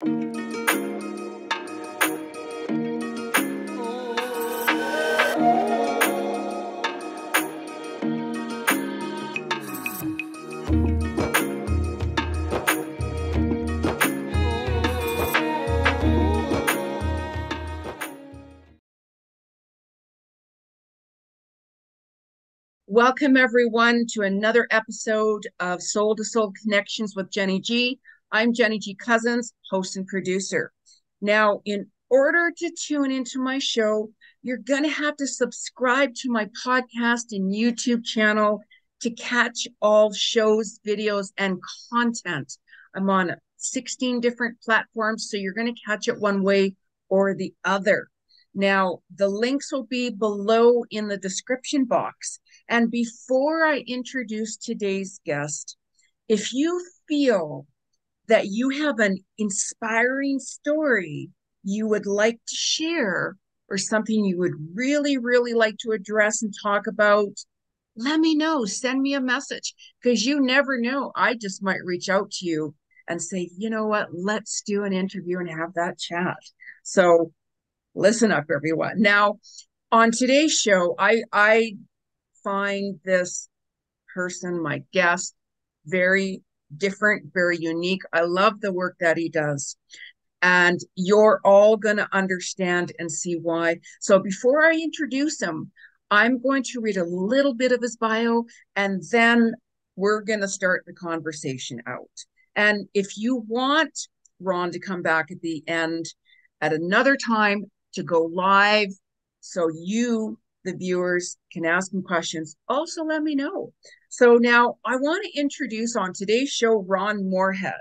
Welcome, everyone, to another episode of Soul to Soul Connections with Jeni Ji. I'm Jeni Ji Cousins, host and producer. Now, in order to tune into my show, you're going to have to subscribe to my podcast and YouTube channel to catch all shows, videos, and content. I'm on 16 different platforms, so you're going to catch it one way or the other. Now, the links will be below in the description box. And before I introduce today's guest, if you feel that you have an inspiring story you would like to share or something you would really, really like to address and talk about, let me know. Send me a message because you never know. I just might reach out to you and say, you know what, let's do an interview and have that chat. So listen up, everyone. Now, on today's show, I I find this person, my guest, very different, very unique. I love the work that he does. And you're all going to understand and see why. So before I introduce him, I'm going to read a little bit of his bio and then we're going to start the conversation out. And if you want Ron to come back at the end at another time to go live so you the viewers can ask him questions, also let me know. So now I want to introduce on today's show Ron Morehead.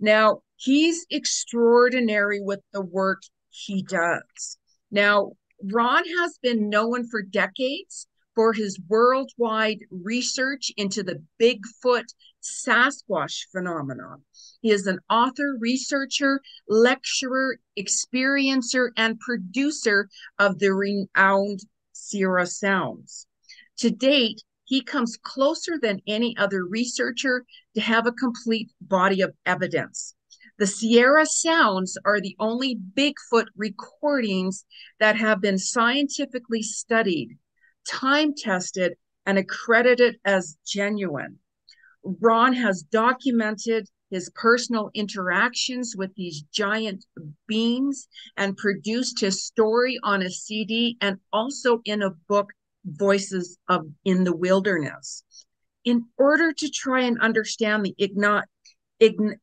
Now he's extraordinary with the work he does. Now Ron has been known for decades for his worldwide research into the Bigfoot Sasquatch phenomenon. He is an author, researcher, lecturer, experiencer, and producer of the renowned Sierra Sounds. To date, he comes closer than any other researcher to have a complete body of evidence. The Sierra Sounds are the only Bigfoot recordings that have been scientifically studied, time tested, and accredited as genuine. Ron has documented his personal interactions with these giant beings and produced his story on a CD and also in a book, Voices of in the Wilderness. In order to try and understand the igna, ign,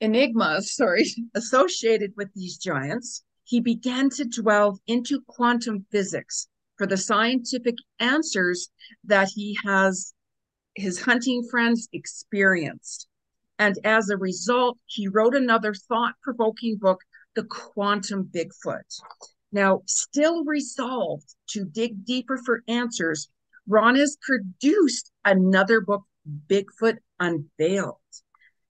enigmas, sorry, associated with these giants, he began to delve into quantum physics for the scientific answers that he has his hunting friends experienced. And as a result, he wrote another thought provoking book, The Quantum Bigfoot. Now, still resolved to dig deeper for answers, Ron has produced another book, Bigfoot Unveiled.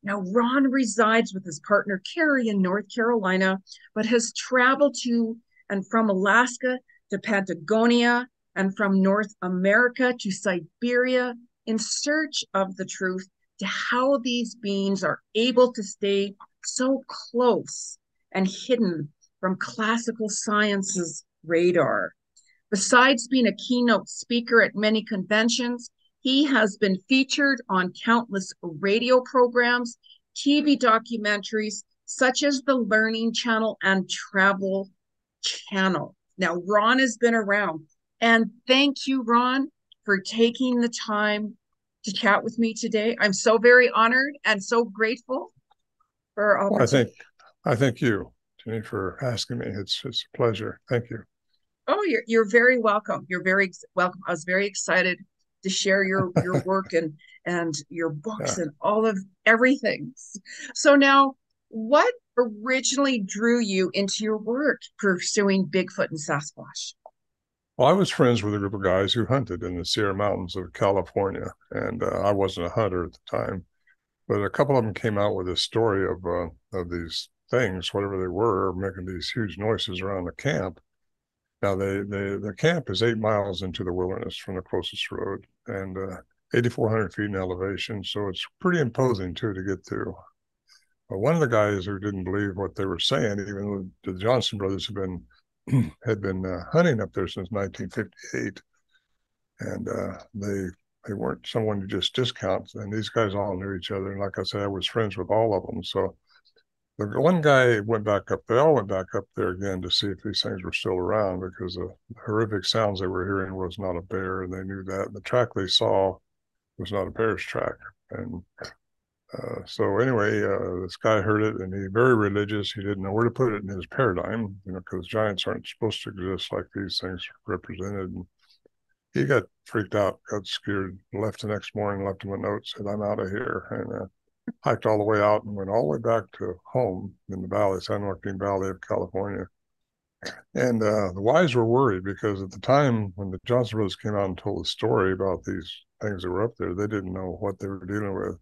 Now, Ron resides with his partner Carrie in North Carolina, but has traveled to and from Alaska to Patagonia and from North America to Siberia in search of the truth to how these beings are able to stay so close and hidden from classical science's radar. Besides being a keynote speaker at many conventions, he has been featured on countless radio programs, TV documentaries, such as the Learning Channel and Travel Channel. Now, Ron has been around. And thank you, Ron, for taking the time to chat with me today. I'm so very honored and so grateful for all. Well, I think I thank you, Jeni, for asking me. It's it's a pleasure. Thank you. Oh, you're you're very welcome. You're very welcome. I was very excited to share your your work and and your books yeah. and all of everything. So now, what originally drew you into your work pursuing Bigfoot and Sasquatch? Well, I was friends with a group of guys who hunted in the Sierra Mountains of California, and uh, I wasn't a hunter at the time. But a couple of them came out with a story of uh, of these things, whatever they were, making these huge noises around the camp. Now, they, they the camp is eight miles into the wilderness from the closest road, and uh, 8,400 feet in elevation, so it's pretty imposing too to get through. But one of the guys who didn't believe what they were saying, even though the Johnson brothers had been had been uh, hunting up there since 1958, and uh, they they weren't someone to just discount. And these guys all knew each other, and like I said, I was friends with all of them. So the one guy went back up. They all went back up there again to see if these things were still around because the horrific sounds they were hearing was not a bear, and they knew that. The track they saw was not a bear's track, and uh, so anyway, uh, this guy heard it, and he very religious. He didn't know where to put it in his paradigm, you know, because giants aren't supposed to exist like these things represented. And he got freaked out, got scared, left the next morning, left him a note, said, "I'm out of here," and uh, hiked all the way out and went all the way back to home in the valley, San Joaquin Valley of California. And uh, the wives were worried because at the time when the Johnson brothers came out and told the story about these things that were up there, they didn't know what they were dealing with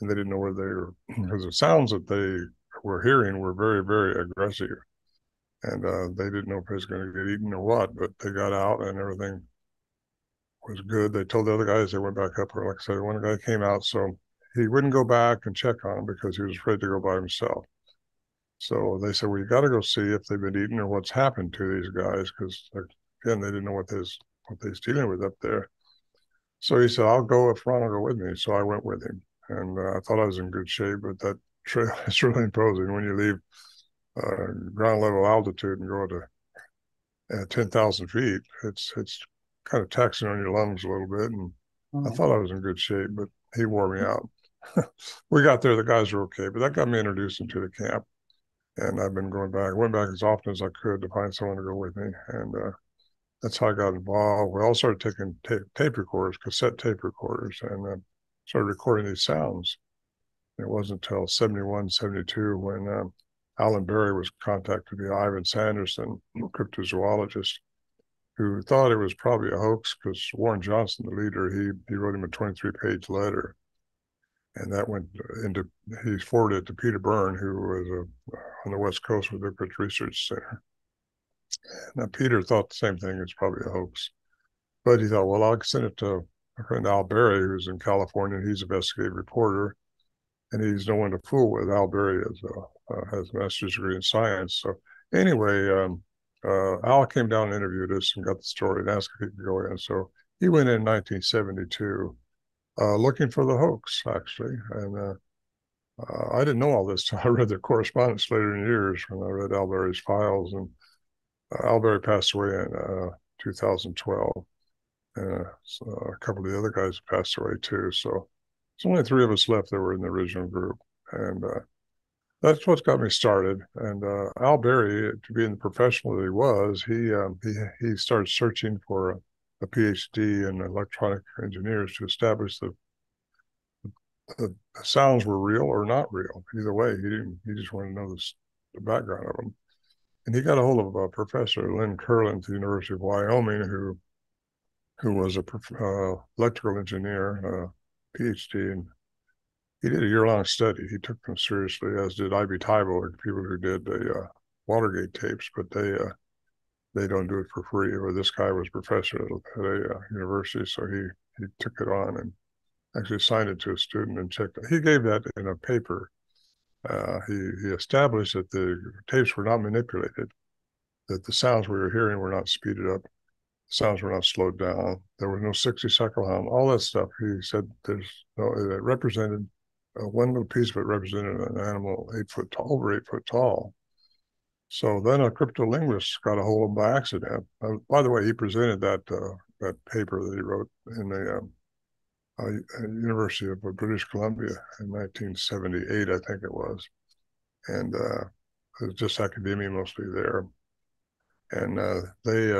and they didn't know where they were because the sounds that they were hearing were very, very aggressive. And uh, they didn't know if it was going to get eaten or what, but they got out and everything was good. They told the other guys they went back up. Or like I said, one guy came out, so he wouldn't go back and check on them because he was afraid to go by himself. So they said, "Well, you got to go see if they've been eaten or what's happened to these guys," because again, they didn't know what this what he's dealing with up there. So he said, "I'll go if Ron will go with me." So I went with him and uh, I thought I was in good shape. But that trail is really imposing when you leave uh, ground level altitude and go to uh, ten thousand feet. It's it's kind of taxing on your lungs a little bit, and mm-hmm. I thought I was in good shape, but he wore me out. we got there, the guys were okay, but that got me introduced into the camp, and I've been going back. Went back as often as I could to find someone to go with me, and uh, that's how I got involved. We all started taking tape, tape recorders, cassette tape recorders, and uh, started recording these sounds. It wasn't until 71, 72 when um, Alan Berry was contacted by Ivan Sanderson, cryptozoologist, who thought it was probably a hoax because Warren Johnson, the leader, he, he wrote him a 23 page letter. And that went into, he forwarded it to Peter Byrne, who was a, uh, on the West Coast with the Research Center. Now, Peter thought the same thing, it's probably a hoax. But he thought, well, I'll send it to my friend Al Berry, who's in California. He's an investigative reporter, and he's no one to fool with. Al Berry is a, uh, has a master's degree in science. So anyway, um, uh, Al came down and interviewed us and got the story and asked if he could go in. So he went in 1972 uh, looking for the hoax, actually. And uh, uh, I didn't know all this. I read the correspondence later in years when I read Al Berry's files. And uh, Al Berry passed away in 2012 uh, so a couple of the other guys passed away too. So there's only three of us left that were in the original group, and uh, that's what got me started. And uh, Al Berry, to being the professional that he was, he um, he he started searching for a, a, PhD in electronic engineers to establish the, the, sounds were real or not real. Either way, he didn't. He just wanted to know the background of them. And he got a hold of a professor, Lynn Kirlin, at the University of Wyoming, who who was a uh, electrical engineer, uh, PhD, and he did a year-long study. He took them seriously, as did Ivy Tybal, people who did the uh, Watergate tapes, but they uh, they don't do it for free. Or this guy was professor at, a uh, university, so he he took it on and actually signed it to a student and checked. It. He gave that in a paper. Uh, he he established that the tapes were not manipulated, that the sounds we were hearing were not speeded up sounds were not slowed down. There was no 60 cycle hum, all that stuff. He said there's no, it represented uh, one little piece of it represented an animal eight foot tall, over eight foot tall. So then a cryptolinguist got a hold of him by accident. Uh, by the way, he presented that uh, that paper that he wrote in the um, uh, University of British Columbia in 1978, I think it was, and uh, it was just academia mostly there. And uh, they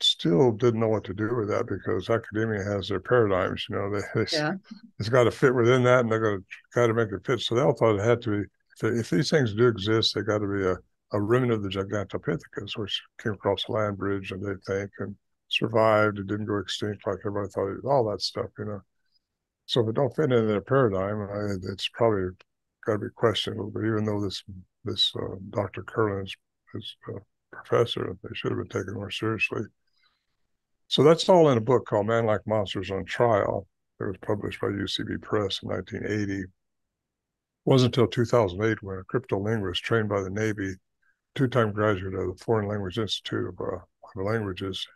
still didn't know what to do with that because academia has their paradigms. You know, they, they yeah. it's got to fit within that, and they're going to got to make it fit. So they all thought it had to be. If, if these things do exist, they got to be a, a remnant of the Gigantopithecus, which came across land bridge, and they think and survived. It didn't go extinct like everybody thought. It, all that stuff, you know. So if it don't fit into their paradigm, I, it's probably got to be questionable. But even though this this uh, Dr. Kirlin is, is a professor, they should have been taken more seriously. So that's all in a book called Man Like Monsters on Trial. It was published by UCB Press in 1980. It wasn't until 2008 when a cryptolinguist trained by the Navy, two-time graduate of the Foreign Language Institute of, uh, Languages,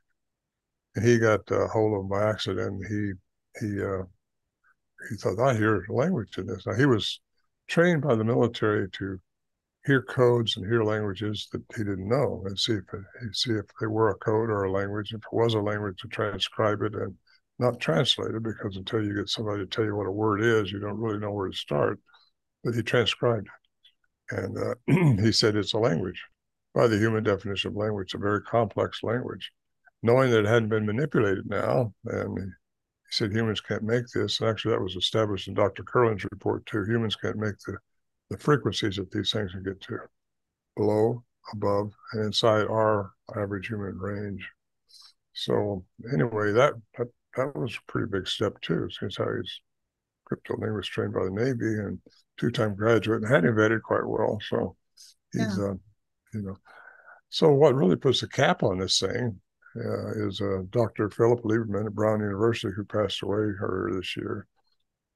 and he got uh, hold of him by accident. He he uh, he thought I hear language in this. Now he was trained by the military to hear codes and hear languages that he didn't know and see if see if they were a code or a language. If it was a language, to transcribe it and not translate it because until you get somebody to tell you what a word is, you don't really know where to start. But he transcribed it, and uh, he said it's a language by the human definition of language, a very complex language. Knowing that it hadn't been manipulated now, and he said humans can't make this. And actually, that was established in Dr. Kirlin's report too. Humans can't make the the frequencies that these things can get to below, above, and inside our average human range. So anyway, that that, that was a pretty big step too, since how he's cryptolinguist trained by the Navy and two-time graduate and had invented quite well. So he's, yeah. uh, you know, so what really puts a cap on this thing uh, is uh, Dr. Philip Lieberman at Brown University, who passed away earlier this year.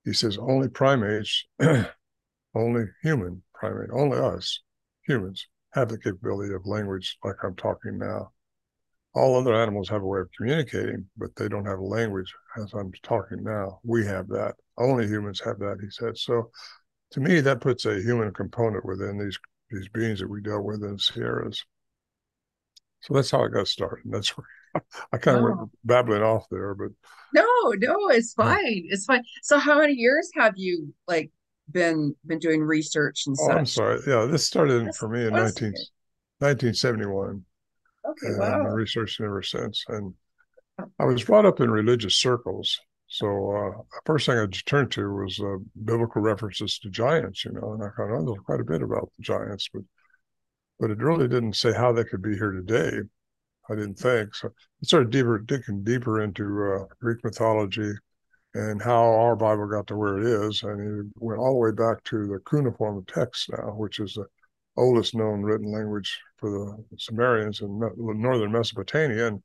He says only primates only human primate, only us humans have the capability of language like I'm talking now. All other animals have a way of communicating, but they don't have a language as I'm talking now. We have that. Only humans have that, he said. So to me, that puts a human component within these these beings that we dealt with in the Sierras. So that's how I got started. And that's where I kind of oh. went babbling off there, but no, no, it's fine. It's fine. So how many years have you like been been doing research and oh, such. I'm sorry. Yeah, this started that's, for me in 19, 1971. Okay, and wow. I've been researching ever since. And oh. I was brought up in religious circles. So uh, the first thing I turned to was uh, biblical references to giants, you know, and I found out there's quite a bit about the giants, but but it really didn't say how they could be here today. I didn't think so. I started deeper, digging deeper into uh, Greek mythology, and how our Bible got to where it is. And it went all the way back to the cuneiform text now, which is the oldest known written language for the Sumerians in northern Mesopotamia. And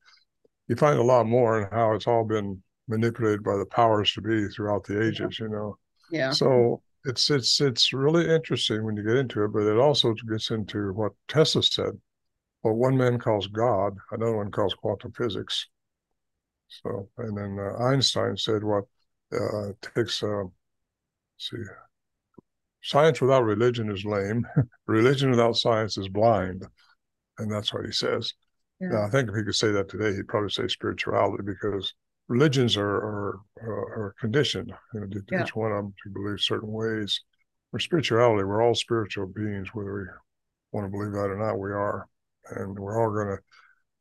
you find a lot more in how it's all been manipulated by the powers to be throughout the ages, you know. Yeah. So it's it's it's really interesting when you get into it, but it also gets into what Tesla said. What one man calls God, another one calls quantum physics. So, and then uh, Einstein said what uh, takes uh, see science without religion is lame religion without science is blind and that's what he says yeah. now i think if he could say that today he'd probably say spirituality because religions are are, uh, are conditioned you know, yeah. each one of them to believe certain ways for spirituality we're all spiritual beings whether we want to believe that or not we are and we're all going to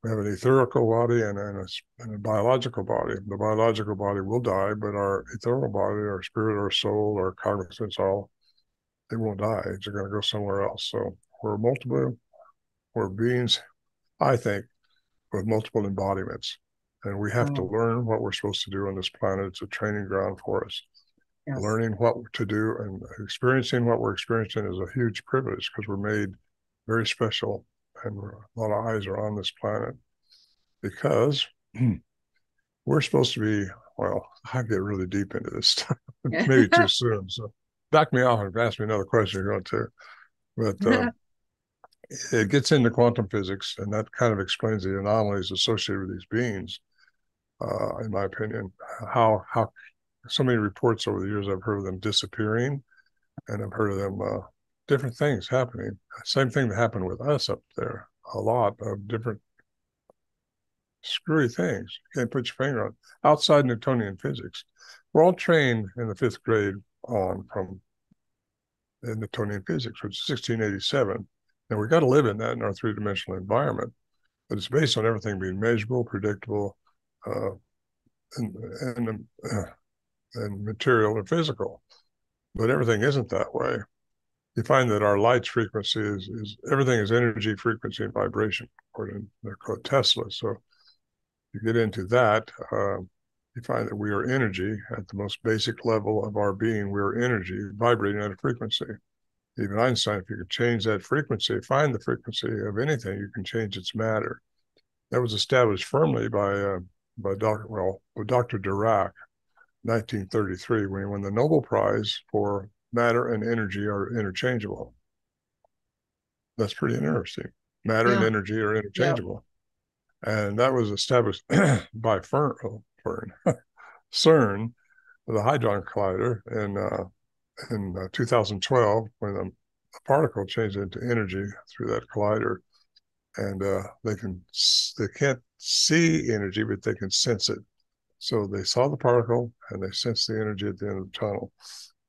we have an etherical body and, and, a, and a biological body. The biological body will die, but our ethereal body, our spirit, our soul, our cognizance, all they won't die. They're going to go somewhere else. So we're multiple, we're beings, I think, with multiple embodiments. And we have oh. to learn what we're supposed to do on this planet. It's a training ground for us. Yes. Learning what to do and experiencing what we're experiencing is a huge privilege because we're made very special and a lot of eyes are on this planet because we're supposed to be. Well, I get really deep into this stuff, maybe too soon. So back me off and ask me another question you're going to. But uh, it gets into quantum physics, and that kind of explains the anomalies associated with these beings. Uh, in my opinion, how how so many reports over the years I've heard of them disappearing, and I've heard of them uh, different things happening. Same thing that happened with us up there. A lot of different screwy things. You can't put your finger on outside Newtonian physics. We're all trained in the fifth grade on from Newtonian physics, which is 1687. And we've got to live in that in our three dimensional environment. But it's based on everything being measurable, predictable, uh, and and, uh, and material and physical. But everything isn't that way you find that our light's frequency is, is everything is energy, frequency, and vibration, according to Tesla. So you get into that, uh, you find that we are energy at the most basic level of our being. We are energy vibrating at a frequency. Even Einstein, if you could change that frequency, find the frequency of anything, you can change its matter. That was established firmly by uh, by Dr. Well, Dr. Dirac, 1933, when he won the Nobel Prize for matter and energy are interchangeable. That's pretty interesting. Matter yeah. and energy are interchangeable. And that was established by Fern, oh, Fern CERN, the Hadron Collider, in, uh, in uh, 2012 when a, a, particle changed into energy through that collider. And uh, they can they can't see energy, but they can sense it. So they saw the particle and they sensed the energy at the end of the tunnel.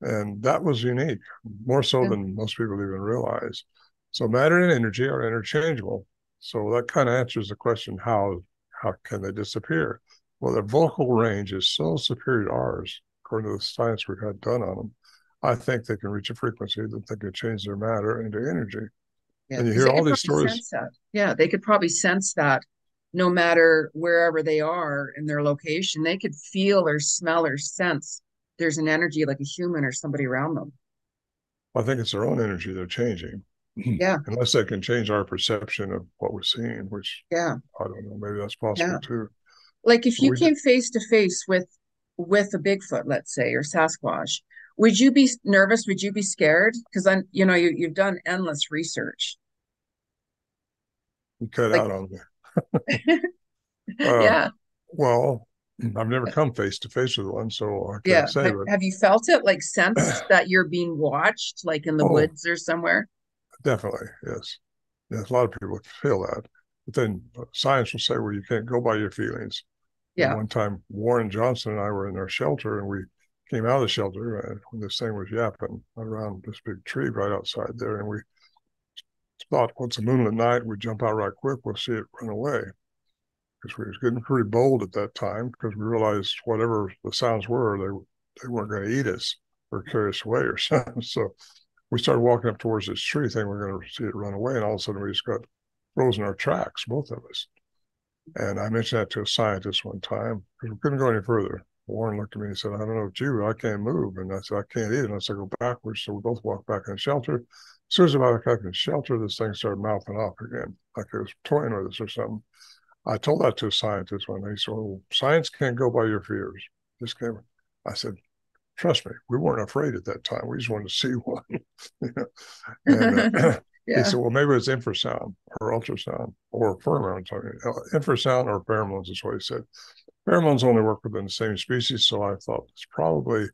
And that was unique, more so yeah. than most people even realize. So matter and energy are interchangeable. So that kind of answers the question how how can they disappear? Well, their vocal range is so superior to ours, according to the science we've had done on them. I think they can reach a frequency that they can change their matter into energy. Yeah, and you hear all these stories. Yeah, they could probably sense that no matter wherever they are in their location, they could feel or smell or sense there's an energy like a human or somebody around them. I think it's their own energy they're changing. Hmm. Yeah. Unless they can change our perception of what we're seeing, which yeah, I don't know, maybe that's possible yeah. too. Like if you we came face to face with with a Bigfoot, let's say, or Sasquatch, would you be nervous? Would you be scared? Because I'm, you know, you you've done endless research. You cut like, out on me. uh, yeah. Well, I've never come face to face with one, so I can't yeah. say. Have, have, you felt it, like sense that you're being watched, like in the oh, woods or somewhere? Definitely, yes. Yes, a lot of people feel that, but then uh, science will say, "Well, you can't go by your feelings." Yeah. And one time, Warren Johnson and I were in our shelter, and we came out of the shelter and when this thing was yapping around this big tree right outside there, and we thought, "What's a moonlit night? We jump out right quick. We'll see it run away." Because we was getting pretty bold at that time because we realized whatever the sounds were, they they weren't going to eat us or carry us away or something. So we started walking up towards this tree, thinking we are going to see it run away, and all of a sudden we just got frozen our tracks, both of us. And I mentioned that to a scientist one time because we couldn't go any further. Warren looked at me and said, I don't know what you, I can't move. And I said, I can't either. And I said, go backwards. So we both walked back in the shelter. As soon as I in shelter, this thing started mouthing off again, like it was toying with us or something. I told that to a scientist one day. He said, well, science can't go by your fears. This came. I said, trust me, we weren't afraid at that time. We just wanted to see one. and, uh, yeah. He said, well, maybe it's infrasound or ultrasound or pheromones. I mean, uh, infrasound or pheromones is what he said. Pheromones only work within the same species. So I thought it's probably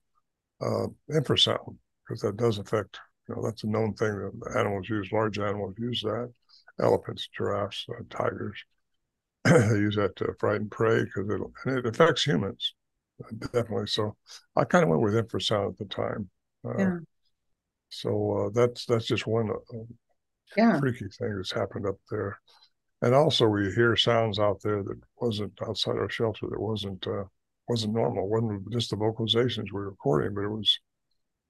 uh, infrasound because that does affect, you know, that's a known thing that animals use, large animals use that. Elephants, giraffes, uh, tigers. they use that to frighten prey because it, and it affects humans definitely. So I kind of went with infrasound at the time. Uh, yeah. So uh, that's that's just one uh, yeah. freaky thing that's happened up there. And also, we hear sounds out there that wasn't outside our shelter. That wasn't uh, wasn't normal. Wasn't just the vocalizations we were recording, but it was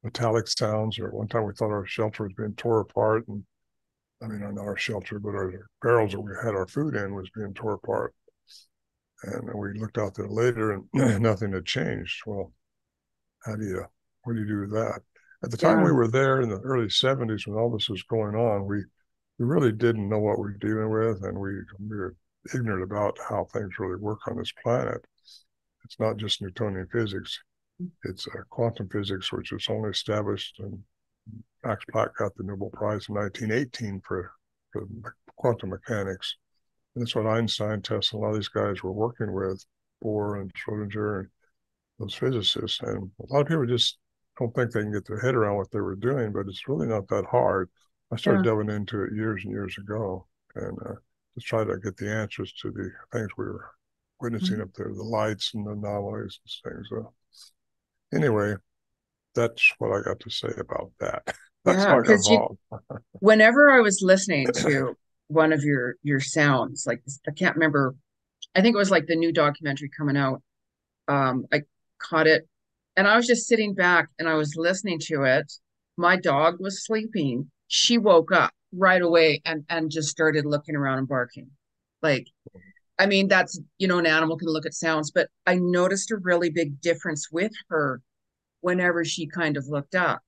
metallic sounds. Or one time, we thought our shelter was being torn apart, and I mean, not our shelter, but our barrels that we had our food in was being torn apart. And we looked out there later and nothing had changed. Well, how do you, what do you do with that? At the time yeah. we were there in the early 70s when all this was going on, we, we really didn't know what we were dealing with. And we, we were ignorant about how things really work on this planet. It's not just Newtonian physics, it's uh, quantum physics, which was only established and Max Planck got the Nobel Prize in 1918 for, for quantum mechanics. And that's what Einstein, Tesla, a lot of these guys were working with, Bohr and Schrodinger and those physicists. And a lot of people just don't think they can get their head around what they were doing, but it's really not that hard. I started yeah. delving into it years and years ago and uh, just try to get the answers to the things we were witnessing mm-hmm. up there, the lights and the anomalies and things. So anyway, that's what I got to say about that. That's yeah, because whenever I was listening to one of your your sounds. Like I can't remember. I think it was like the new documentary coming out. Um, I caught it, and I was just sitting back and I was listening to it. My dog was sleeping. She woke up right away and and just started looking around and barking. Like, I mean, that's you know, an animal can look at sounds, but I noticed a really big difference with her whenever she kind of looked up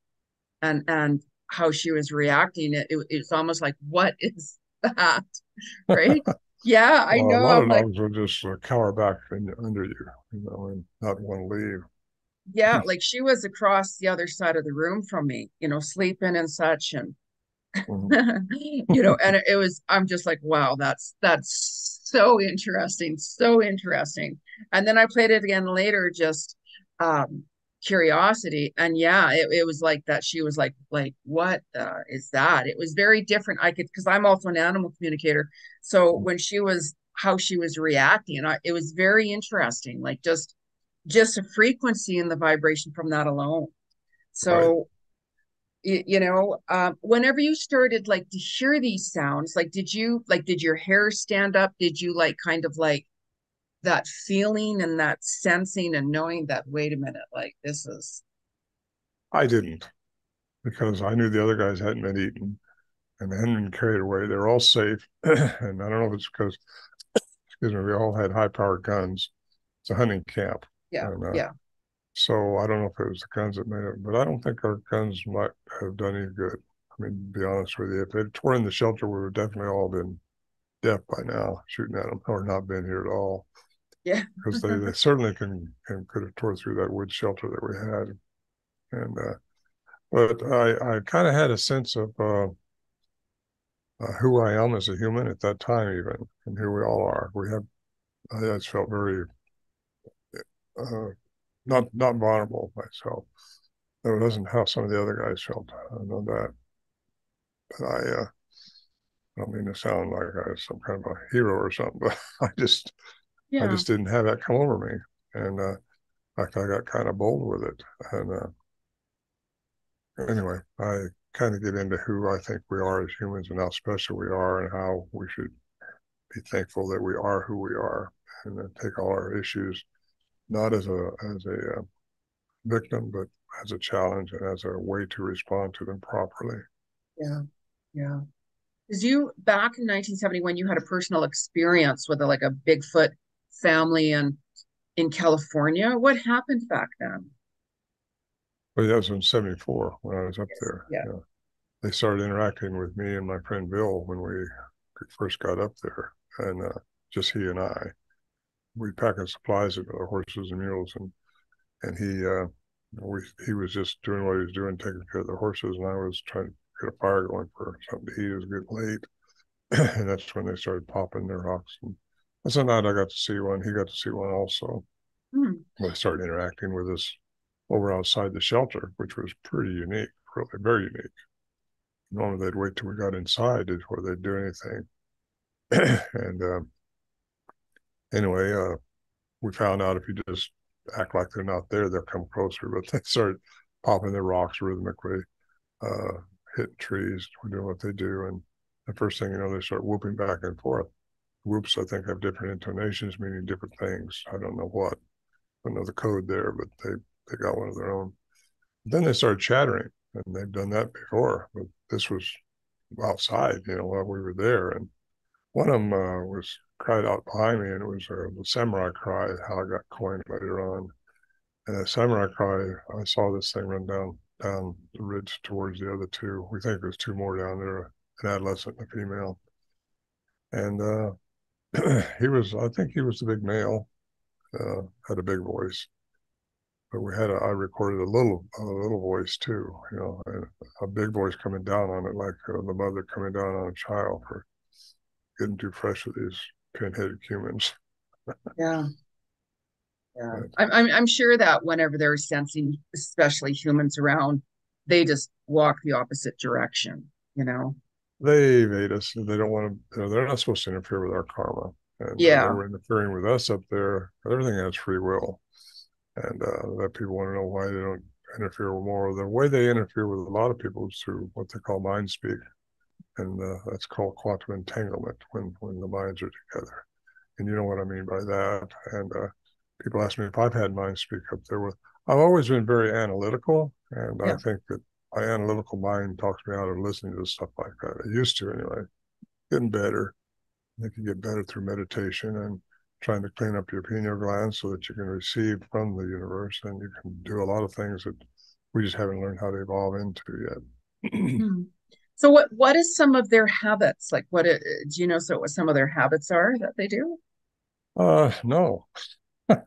and and how she was reacting it, it it's almost like what is that, right? yeah, I well, know. A lot of like, dogs will just uh, cower back in, under you, you know, and not want to leave. yeah, like she was across the other side of the room from me, you know, sleeping and such. And, Mhm. you know, and it was, I'm just like, wow, that's, that's so interesting. So interesting. And then I played it again later, just, um, curiosity. And yeah, it, it was like that. She was like, like, what uh, is that? It was very different. I could, because I'm also an animal communicator. So when she was, how she was reacting, I, it was very interesting. Like just, just a frequency in the vibration from that alone. So, you, you know, um, whenever you started like to hear these sounds, like, did you like, did your hair stand up? Did you like kind of like that feeling and that sensing and knowing that, wait a minute, like this is, I didn't because I knew the other guys hadn't been eaten and they hadn't been carried away. They're all safe. and I don't know if it's because, excuse me, we all had high powered guns. It's a hunting camp. yeah, uh, yeah, so I don't know if it was the guns that made it, but I don't think our guns might have done any good. I mean, to be honest with you, if they'd torn the shelter, we would definitely all been deaf by now, shooting at them, or not been here at all. yeah, because they, they certainly can, can could have tore through that wood shelter that we had. And uh, but I I kind of had a sense of uh, uh, who I am as a human at that time, even and who we all are. We have I just felt very uh, not not vulnerable myself. That wasn't how some of the other guys felt. I know that, but I. Uh, I don't mean to sound like I was some kind of a hero or something, but I just I just didn't have that come over me, and uh, I, I got kind of bold with it. And uh, anyway, I kind of get into who I think we are as humans and how special we are, and how we should be thankful that we are who we are, and then take all our issues not as a as a uh, victim, but as a challenge and as a way to respond to them properly. yeah, yeah. Because you back in 1971, you had a personal experience with a, like a Bigfoot family and in California. What happened back then? But that was in '74 when I was up Yes. there. Yeah. Yeah. They started interacting with me and my friend Bill when we first got up there, and uh, just he and I. We packing supplies into the horses and mules, and and he uh, we he was just doing what he was doing, taking care of the horses, and I was trying to get a fire going for something to eat. It was getting late, and that's when they started popping their rocks. And that's the night I got to see one. He got to see one also. They started interacting with us over outside the shelter, which was pretty unique, really very unique. Normally they'd wait till we got inside before they'd do anything. and um, anyway, uh, we found out if you just act like they're not there, they'll come closer. But they started popping their rocks rhythmically, uh, hitting trees, doing what they do. And the first thing you know, they start whooping back and forth. Whoops, I think, have different intonations, meaning different things. I don't know what. I don't know the code there, but they, they got one of their own. Then they started chattering, and they've done that before, but this was outside, you know, while we were there. And one of them uh, was cried out behind me, and it was the samurai cry, how I got coined later on. And the samurai cry, I saw this thing run down down the ridge towards the other two. We think there's two more down there, an adolescent and a female. And uh, he was, I think he was the big male, uh, had a big voice. But we had a, I recorded a little, a little voice too, you know, and a big voice coming down on it, like uh, the mother coming down on a child for getting too fresh with these pinheaded humans. Yeah. Yeah. I'm, I'm I'm sure that whenever they're sensing, especially humans around, they just walk the opposite direction, you know? They evade us. They don't want to, you know, they're not supposed to interfere with our karma. And uh, They're interfering with us up there. Everything has free will. And uh, that people want to know why they don't interfere with more. The way they interfere with a lot of people is through what they call mind speak. And uh, that's called quantum entanglement when, when the minds are together. And you know what I mean by that. And uh, people ask me if I've had mind speak up there with, I've always been very analytical. And Yeah. I think that my analytical mind talks me out of listening to stuff like that. I used to anyway, getting better. I can get better through meditation and trying to clean up your pineal gland so that you can receive from the universe and you can do a lot of things that we just haven't learned how to evolve into yet. So what what is some of their habits? Like what do you know so what some of their habits are that they do? uh no.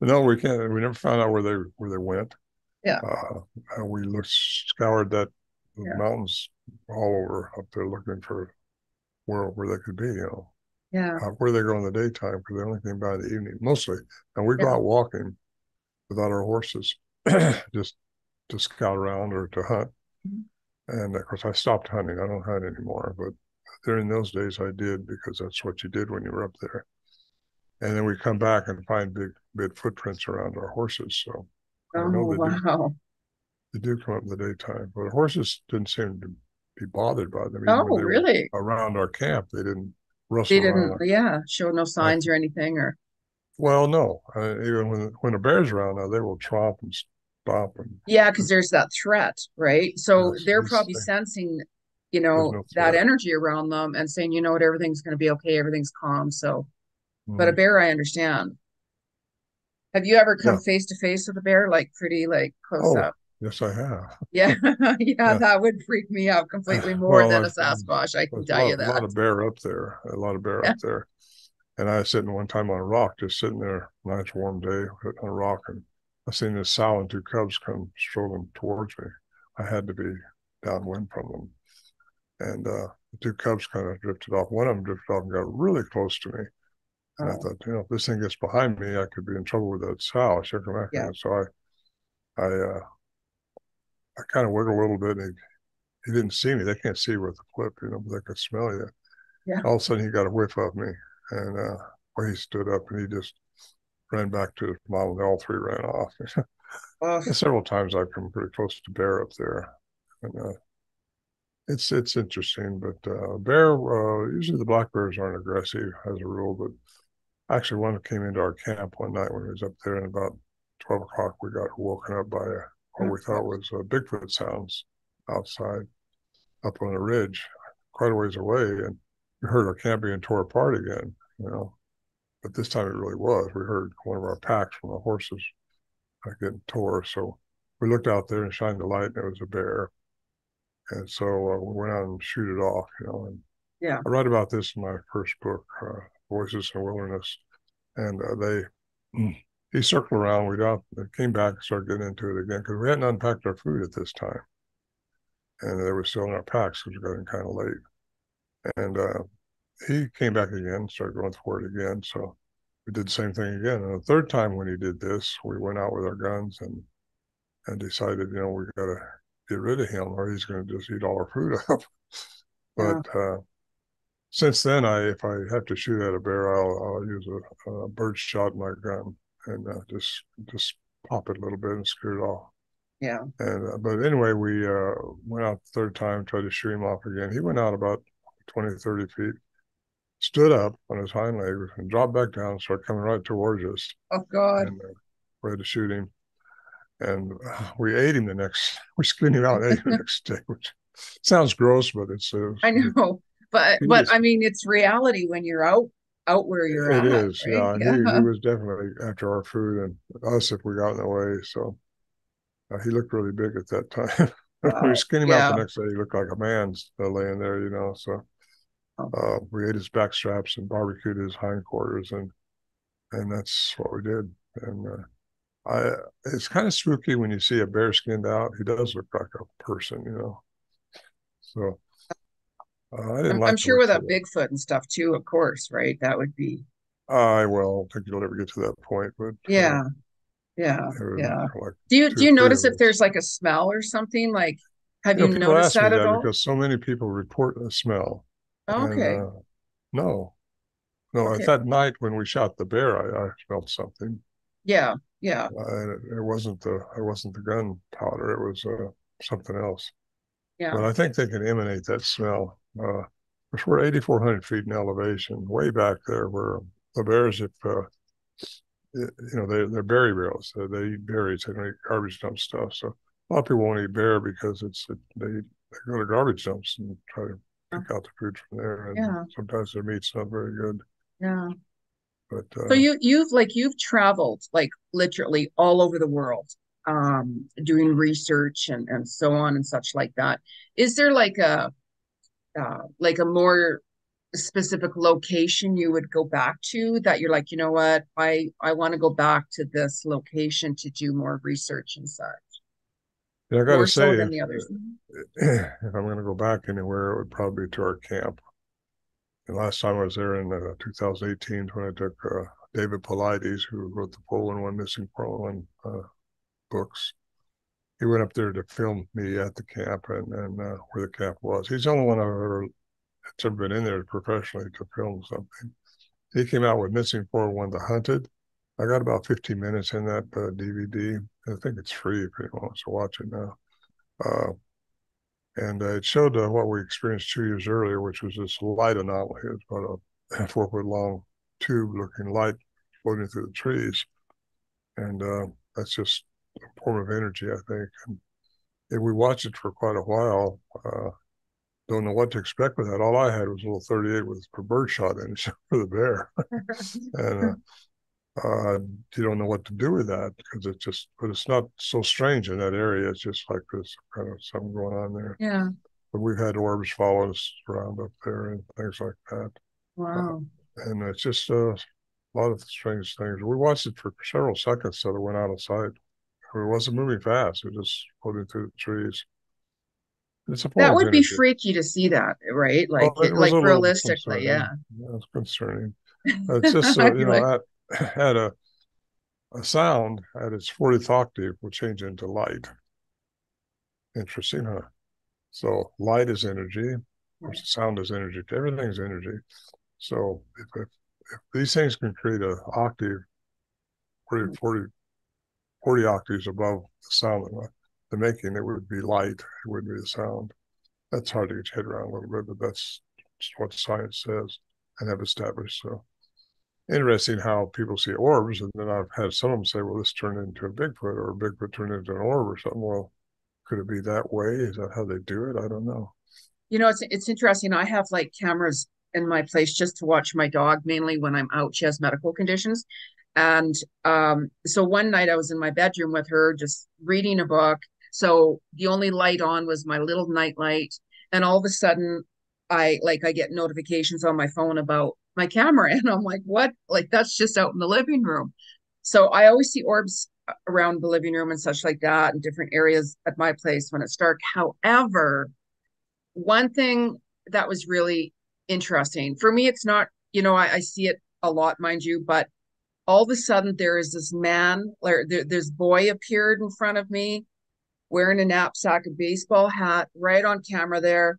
No, we can't. We never found out where they where they went. Yeah. Uh, we looked, scoured that yeah. mountains all over up there looking for where where they could be. You know. Yeah. Uh, where they go in the daytime because they only came by in the evening mostly, and we yeah. go out walking without our horses, just to scout around or to hunt. Mm-hmm. And of course, I stopped hunting. I don't hunt anymore, but during those days I did because that's what you did when you were up there. And then we come back and find big, big footprints around our horses. So oh, they wow. Do, they do come up in the daytime, but horses didn't seem to be bothered by them. oh, really? Around our camp, they didn't rustle. They didn't, yeah, show no signs like, or anything, or. Well, no. Uh, even when when a bear's around, now they will tromp and and. Yeah, because there's that threat, right? So they're probably sensing you know no that energy around them and saying you know what everything's going to be okay everything's calm so mm. but a mm-hmm. bear i understand have you ever come face to face with a bear like pretty like close oh, up yes i have yeah. yeah. yeah that would freak me out completely more well, than I've, a sasquatch i can tell lot, you that a lot of bear up there a lot of bear yeah. up there and i was sitting one time on a rock just sitting there nice warm day on a rock and i seen this sow and two cubs come strolling towards me i had to be downwind from them and uh, the two cubs kind of drifted off. One of them drifted off and got really close to me. And oh. I thought, you know, if this thing gets behind me, I could be in trouble with that sow. I shook him back. Yeah. So I, I, uh, I kind of wiggled a little bit. And he, he didn't see me. They can't see with the clip, you know, but they could smell you. Yeah. All of a sudden, he got a whiff of me, and uh, well, he stood up and he just ran back to his mom. And all three ran off. oh. several times I've come pretty close to bear up there, and uh, it's it's interesting, but uh, bear uh, usually the black bears aren't aggressive as a rule. But actually, one came into our camp one night when we was up there, and about twelve o'clock we got woken up by a, what we thought was uh, Bigfoot sounds outside up on a ridge, quite a ways away, and we heard our camp being tore apart again. You know, but this time it really was. We heard one of our packs from the horses getting tore, so we looked out there and shined the light, and it was a bear and so uh, we went out and shoot it off, you know. And yeah, I write about this in my first book, uh, Voices in the Wilderness, and uh, they he circled around. We got came back and started getting into it again because we hadn't unpacked our food at this time, and they were still in our packs because we got in kind of late. And uh, he came back again, started going for it again. So we did the same thing again. And the third time when he did this, we went out with our guns and and decided, you know, we got to get rid of him or he's going to just eat all our food up. but yeah. uh, since then, I if I have to shoot at a bear, I'll, I'll use a, a bird shot in my gun and uh, just just pop it a little bit and scare it off. Yeah. And uh, but anyway, we uh, went out the third time, tried to shoot him off again. He went out about 20, 30 feet, stood up on his hind legs and dropped back down, started coming right towards us. Oh God! And, uh, we had to shoot him and we ate him the next. We skinned him out and ate him the next day, which sounds gross, but it's. Uh, I know, but but is, I mean, it's reality when you're out out where you're it at. It is, right? yeah. yeah. He, he, was definitely after our food and us if we got in the way. So uh, he looked really big at that time. we skinned him yeah. out the next day. He looked like a man uh, laying there, you know. So. Uh, we ate his back straps and barbecued his hindquarters, and and that's what we did. And uh, I it's kind of spooky when you see a bear skinned out. He does look like a person, you know. So uh, I didn't. I'm, like I'm sure Bigfoot and stuff too. Of course, right? That would be. I well, I think you'll never get to that point, but yeah, uh, yeah, yeah. Like do you do you notice if there's like a smell or something? Like, have you, you noticed that, that at all? Because so many people report a smell. Okay. And, uh, no, no. Okay. At that night when we shot the bear, I, I smelled something. Yeah, yeah. Uh, it, wasn't the it wasn't the gunpowder. It was uh, something else. Yeah. But I think they can emanate that smell. Uh, we're 8,400 feet in elevation, way back there, where the bears, if uh, you know, they they're berry barrels. They, they eat berries. They don't eat garbage dump stuff. So a lot of people won't eat bear because it's it, they they go to garbage dumps and try to pick out the food from there. And yeah. sometimes their meat's not very good. Yeah. But uh, so you you've like you've traveled like literally all over the world um doing research and and so on and such like that is there like a uh like a more specific location you would go back to that you're like, you know what, I I want to go back to this location to do more research and such. Yeah, I got to say, if I'm going to go back anywhere, it would probably be to our camp. The last time I was there in uh, 2018 when I took uh, David Paulides, who wrote the Poland One Missing Poland uh, books. He went up there to film me at the camp and, and uh, where the camp was. He's the only one I've ever that's ever been in there professionally to film something. He came out with Missing 411 The Hunted. I got about 15 minutes in that uh, DVD. I think it's free if anyone wants to watch it now. Uh, and uh, it showed uh, what we experienced two years earlier, which was this light anomaly. It was about a four foot long tube looking light floating through the trees. And uh, that's just a form of energy, I think. And, and we watched it for quite a while. Uh, don't know what to expect with that. All I had was a little 38 with a bird shot in it for the bear. and uh, you don't know what to do with that because it's just, but it's not so strange in that area. It's just like there's kind of something going on there. Yeah. But we've had orbs follow us around up there and things like that. Wow. Uh, and it's just uh, a lot of strange things. We watched it for several seconds so it went out of sight. It wasn't moving fast. It was just floating through the trees. It's a. That would be freaky to see that, right? Like, well, it, like realistically, yeah. yeah. Concerning. It's just uh, you know, like had a a sound at its 40th octave will change into light. Interesting, huh? So light is energy, sound is energy, everything's energy. So if, if, if these things can create an octave 40, hmm. 40, 40 octaves above the sound of the making, it would be light, it would be the sound. That's hard to get your head around a little bit, but that's what science says and have established. So interesting how people see orbs, and then I've had some of them say, "Well, this turned into a Bigfoot, or a Bigfoot turned into an orb, or something." Well, could it be that way? Is that how they do it? I don't know. You know, it's it's interesting. I have like cameras in my place just to watch my dog, mainly when I'm out. She has medical conditions, and um, so one night I was in my bedroom with her, just reading a book. So the only light on was my little night light, and all of a sudden, I like I get notifications on my phone about my camera and i'm like what? Like that's just out in the living room. So i always see orbs around the living room and such like that in different areas at my place when it's dark. However one thing that was really interesting for me it's not you know i, I see it a lot mind you but all of a sudden there is this man or there, this boy appeared in front of me wearing a knapsack a baseball hat right on camera there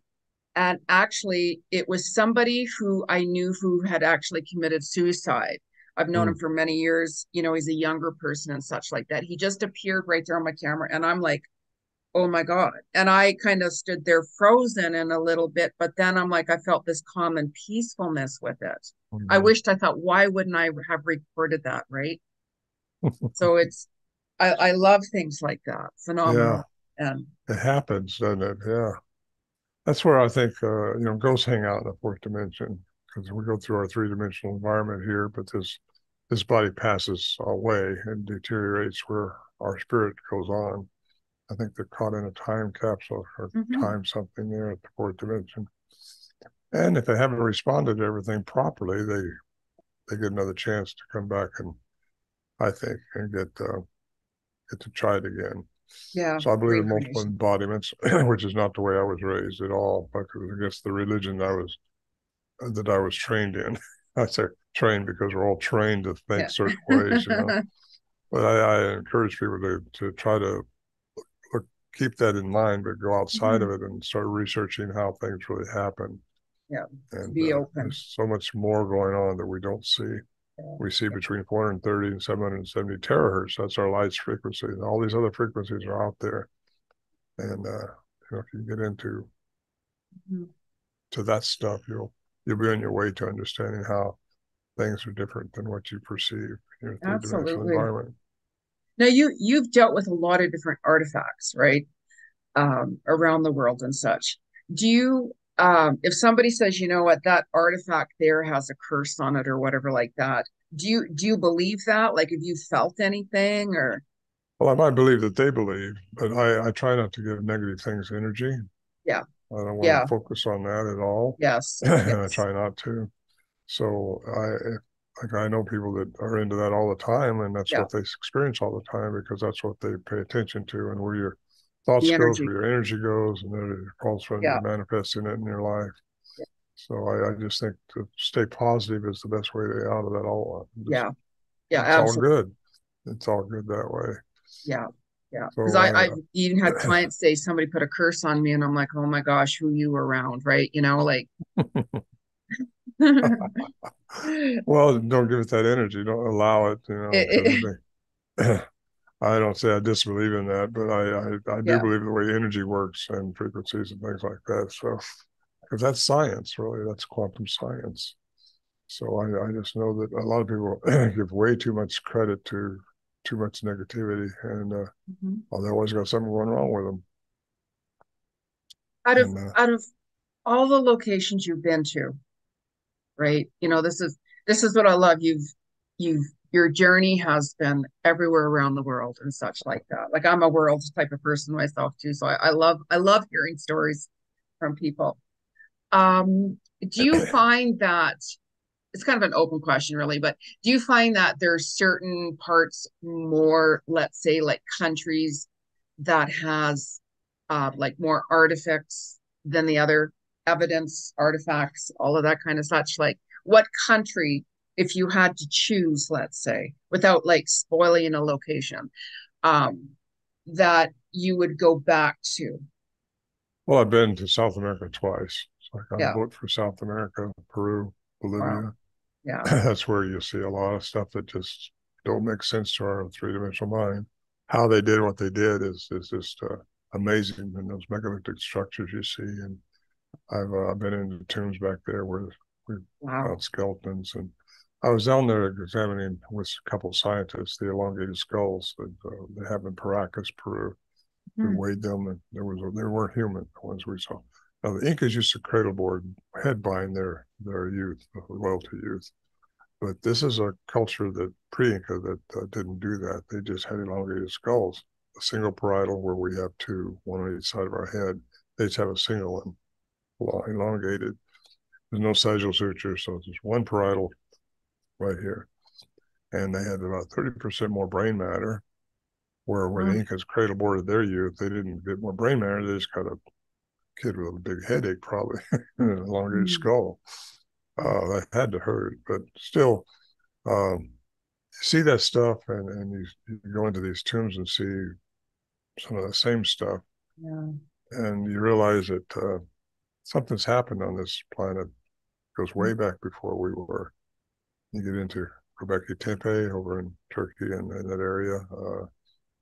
and actually it was somebody who i knew who had actually committed suicide. I've known mm. him for many years. You know he's a younger person and such like that. He just appeared right there on my camera and i'm like oh my god. And i kind of stood there frozen in a little bit but then i'm like i felt this calm and peacefulness with it. Mm-hmm. i wished i thought why wouldn't i have recorded that? Right? So it's I, I love things like that. Phenomenal. Yeah. and it happens doesn't it? Yeah that's where I think uh, you know ghosts hang out in the fourth dimension because we go through our three dimensional environment here, but this this body passes away and deteriorates where our spirit goes on. I think they're caught in a time capsule or mm-hmm. time something there at the fourth dimension. And if they haven't responded to everything properly, they they get another chance to come back and I think and get uh, get to try it again. Yeah. So I believe in multiple embodiments, which is not the way I was raised at all, because I guess the religion I was that I was trained in. I say trained because we're all trained to think yeah. certain ways, you know. but I, I, encourage people to to try to look, keep that in mind, but go outside mm-hmm. of it and start researching how things really happen. Yeah. And be uh, open. There's so much more going on that we don't see we see between 430 and 770 terahertz. That's our light's frequency. And all these other frequencies are out there. And uh, you know, if you get into mm-hmm. to that stuff, you'll you'll be on your way to understanding how things are different than what you perceive in your three-dimensional environment. Now you you've dealt with a lot of different artifacts, right? Um, around the world and such. Do you um, if somebody says, you know what, that artifact there has a curse on it or whatever like that, do you do you believe that? Like, have you felt anything or? Well, I might believe that they believe, but I I try not to give negative things energy. Yeah. I don't want Yeah. to focus on that at all. Yes. and I try not to. So I like I know people that are into that all the time, and that's Yeah. what they experience all the time because that's what they pay attention to, and where your thoughts energy. where your energy goes, and then it calls for Yeah. manifesting it in your life. Yeah. So I, I just think to stay positive is the best way to out of that all. Just- Yeah. Yeah. it's all good. It's all good that way. Yeah. Yeah. So, Because I, I uh, even had clients say somebody put a curse on me, and I'm like, oh my gosh, who you around, right? You know, like. Well, don't give it that energy. Don't allow it. You know, It- it- 'cause they- I don't say I disbelieve in that, but I I, I do Yeah. believe the way energy works and frequencies and things like that. So, because that's science, really, that's quantum science. So I I just know that a lot of people give way too much credit to too much negativity, and uh, Mhm. well, they always got something going wrong with them. Out of And, uh, out of all the locations you've been to, right? You know, this is this is what I love. You've you've your journey has been everywhere around the world and such like that. Like I'm a world type of person myself too, so I, I love I love hearing stories from people. Um, do you find that it's kind of an open question really, but do you find that there's certain parts more, let's say like countries that has uh like more artifacts than the other evidence, artifacts, all of that kind of such? Like what country, if you had to choose, let's say, without like spoiling a location, um, that you would go back to? well, I've been to South America twice. So I got Yeah. a book for South America, Peru, Bolivia. Yeah. that's where you see a lot of stuff that just don't make sense to our three-dimensional mind. How they did what they did is is just uh, amazing, and those megalithic structures you see. And I've uh, been in the tombs back there where we Wow. found skeletons, and I was down there examining with a couple of scientists the elongated skulls that uh, they have in Paracas, Peru. We Hmm. weighed them, and there was they weren't human the ones we saw. Now the Incas used to cradleboard headbind their their youth, royalty youth, but this is a culture that pre-Inca that uh, didn't do that. They just had elongated skulls, a single parietal where we have two, one on each side of our head. They just have a single one, elongated. There's no sagittal suture, so it's just one parietal right here, and they had about thirty percent more brain matter. Where when Wow. the Incas cradleboarded their youth, they didn't get more brain matter. They just got a kid with a big headache, probably, and an elongated Mm. skull. Uh, that had to hurt, but still, um, you see that stuff, and and you, you go into these tombs and see some of the same stuff, Yeah. and you realize that uh, something's happened on this planet. goes way back before we were. You get into Göbekli Tepe over in Turkey and in that area. Uh,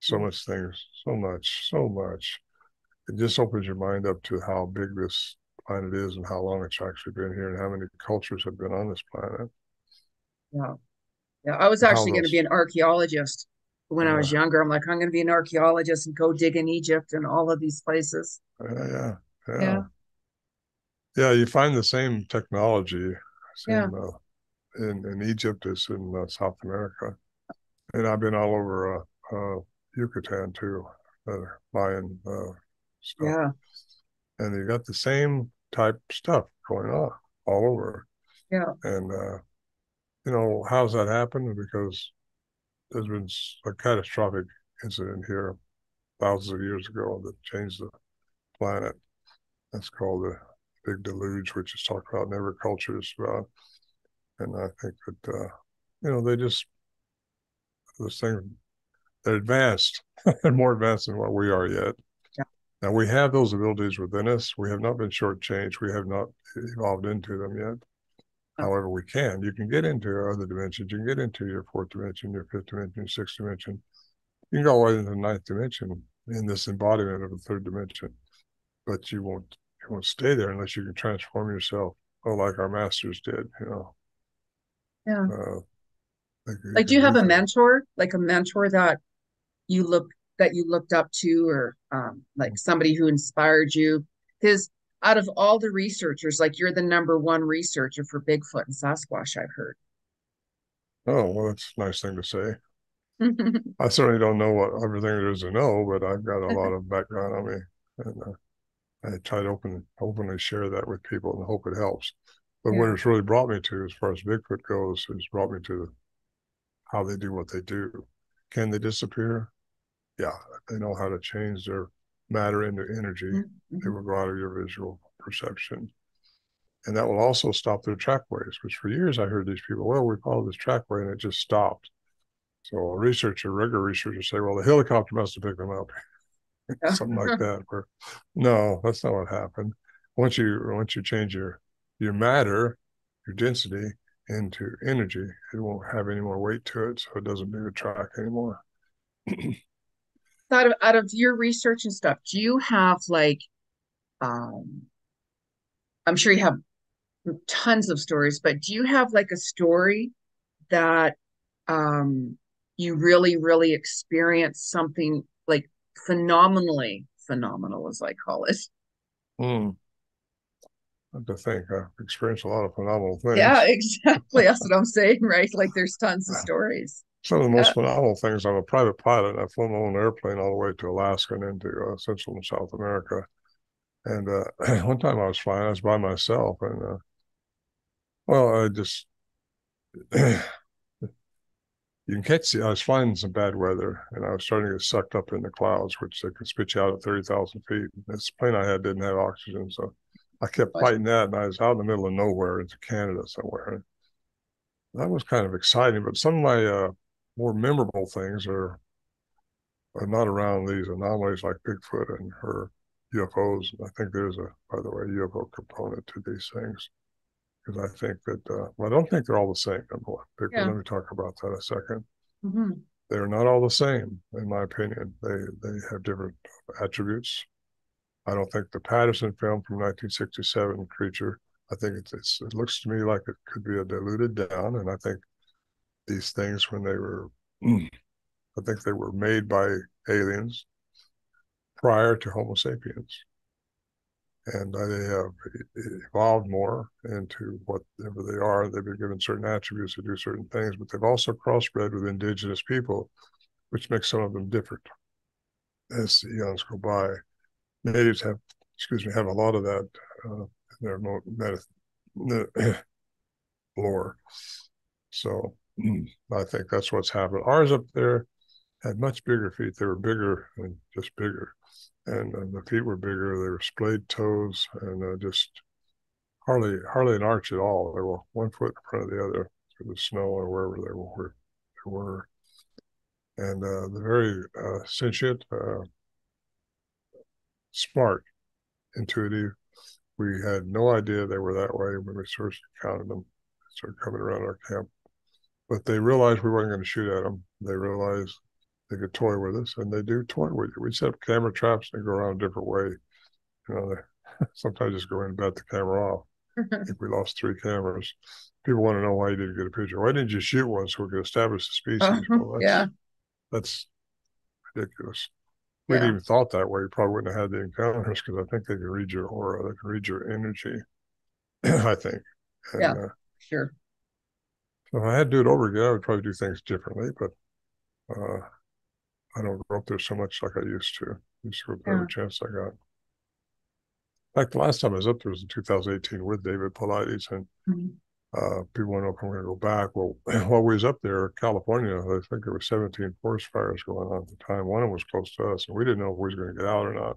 so much things, so much, so much. It just opens your mind up to how big this planet is and how long it's actually been here and how many cultures have been on this planet. Yeah. Yeah. I was actually going to be an archaeologist when I was younger. I'm like, I'm going to be an archaeologist and go dig in Egypt and all of these places. Yeah, yeah, yeah. Yeah. Yeah, you find the same technology Yeah. same, uh, in in Egypt as in uh, South America, and I've been all over uh, uh, Yucatan too, uh, Mayan uh, stuff, Yeah. and you got the same type stuff going on all over. Yeah. And uh, you know how's that happened? Because there's been a catastrophic incident here thousands of years ago that changed the planet. That's called the Big Deluge, which is talked about in every culture. Is about, and I think that uh, you know they just this thing they're advanced and more advanced than what we are yet. Yeah. Now we have those abilities within us. We have not been shortchanged. We have not evolved into them yet. Yeah. However, we can. You can get into other dimensions. You can get into your fourth dimension, your fifth dimension, your sixth dimension. You can go all the way into the ninth dimension in this embodiment of the third dimension. But you won't you won't stay there unless you can transform yourself. Oh, like our masters did, you know. Yeah. Uh, Like, do you have a mentor, like a mentor that you look that you looked up to, or um, like somebody who inspired you? Because out of all the researchers, like you're the number one researcher for Bigfoot and Sasquatch, I've heard. Oh, well, that's a nice thing to say. I certainly don't know what everything there is to know, but I've got a lot of background on me, and uh, I try to open openly share that with people and hope it helps. But yeah. what it's really brought me to, as far as Bigfoot goes, is brought me to how they do what they do. Can they disappear? Yeah, they know how to change their matter into energy. Mm-hmm. They will go out of your visual perception. And that will also stop their trackways, which for years I heard these people, well, we followed this trackway and it just stopped. So a researcher, regular researcher say, well, the helicopter must have picked them up. Something like that. Where no, that's not what happened. Once you once you change your your matter, your density into energy, it won't have any more weight to it, so it doesn't move a track anymore. out of out of your research and stuff, do you have like um I'm sure you have tons of stories, but do you have like a story that um you really, really experience something like phenomenally phenomenal, as I call it? Hmm. To think. I've experienced a lot of phenomenal things. Yeah, exactly. That's what I'm saying, right? Like there's tons of stories. Some of the most yeah. phenomenal things. I'm a private pilot. I've flown my own airplane all the way to Alaska and into uh, Central and South America. And uh, one time I was flying, I was by myself, and uh, well, I just you can catch the, I was flying in some bad weather and I was starting to get sucked up in the clouds, which they can spit you out at 30,000 feet. This plane I had didn't have oxygen. So I kept fighting that and I was out in the middle of nowhere into Canada somewhere. That was kind of exciting, but some of my uh, more memorable things are, are not around these anomalies like Bigfoot and her UFOs. I think there's a, by the way, UFO component to these things because I think that uh, well, I don't think they're all the same. Number one, yeah. let me talk about that a 2nd they mm-hmm. They're not all the same, in my opinion. They they have different attributes. I don't think the Patterson film from 1967 creature. I think it's, it's it looks to me like it could be a diluted down, and I think these things when they were, hmm. I think they were made by aliens prior to Homo sapiens and they have evolved more into whatever they are. They've been given certain attributes to do certain things, but they've also crossbred with indigenous people, which makes some of them different as the eons go by. Natives have, excuse me, have a lot of that uh, in their meta, lore. So I think that's what's happened. Ours up there had much bigger feet. They were bigger and just bigger and, and the feet were bigger. They were splayed toes and uh, just hardly hardly an arch at all. They were one foot in front of the other through the snow or wherever they were. They were. And uh, the very uh, sentient, uh, smart, intuitive. We had no idea they were that way when we first encountered them. Started coming around our camp, but they realized we weren't going to shoot at them. They realized they could toy with us, and they do toy with you. We set up camera traps and go around a different way. You know, they sometimes just go in and bat the camera off. I think we lost three cameras. People want to know why you didn't get a picture. Why didn't you shoot one so we could establish the species? Uh-huh. Well, that's, yeah, that's ridiculous. We yeah. even thought that way. You probably wouldn't have had the encounters because I think they can read your aura, they can read your energy. I think. And, yeah, uh, sure. So if I had to do it over again, I would probably do things differently. But uh, I don't go up there so much like I used to. I used to go there every chance I got. In fact, the last time I was up there was in 2018 with David Paulides, and mm-hmm. Uh, people know if I'm going to go back. Well, while we was up there, California, I think there were 17 forest fires going on at the time. One of them was close to us, and we didn't know if we was going to get out or not.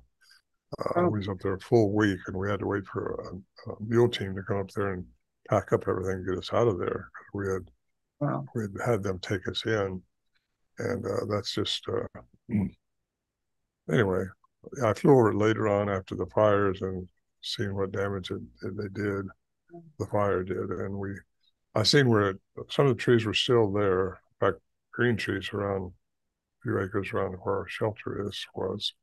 Uh, oh. We was up there a full week, and we had to wait for a, a, mule team to come up there and pack up everything and get us out of there. We had wow. we had had them take us in, and uh, that's just uh, anyway. I flew over later on after the fires and seeing what damage it, it, they did, the fire did, and we, I seen where some of the trees were still there. Fact, green trees around a few acres around where our shelter is was,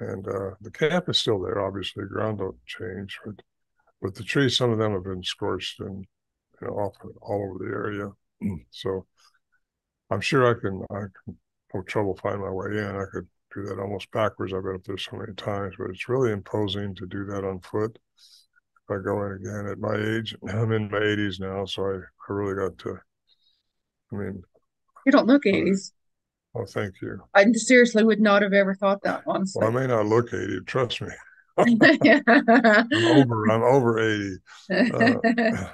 and uh, the camp is still there. Obviously, ground don't change, but but the trees, some of them have been scorched and you know off all over the area. so I'm sure I can. I can no trouble find my way in. I could do that almost backwards. I've been up there so many times, but it's really imposing to do that on foot. I go in again at my age, I'm in my 80s now, so I, I really got to. I mean, you don't look 80s. Oh, thank you. I seriously would not have ever thought that. Honestly, well, I may not look 80. Trust me. I'm over. I'm over eighty. Uh,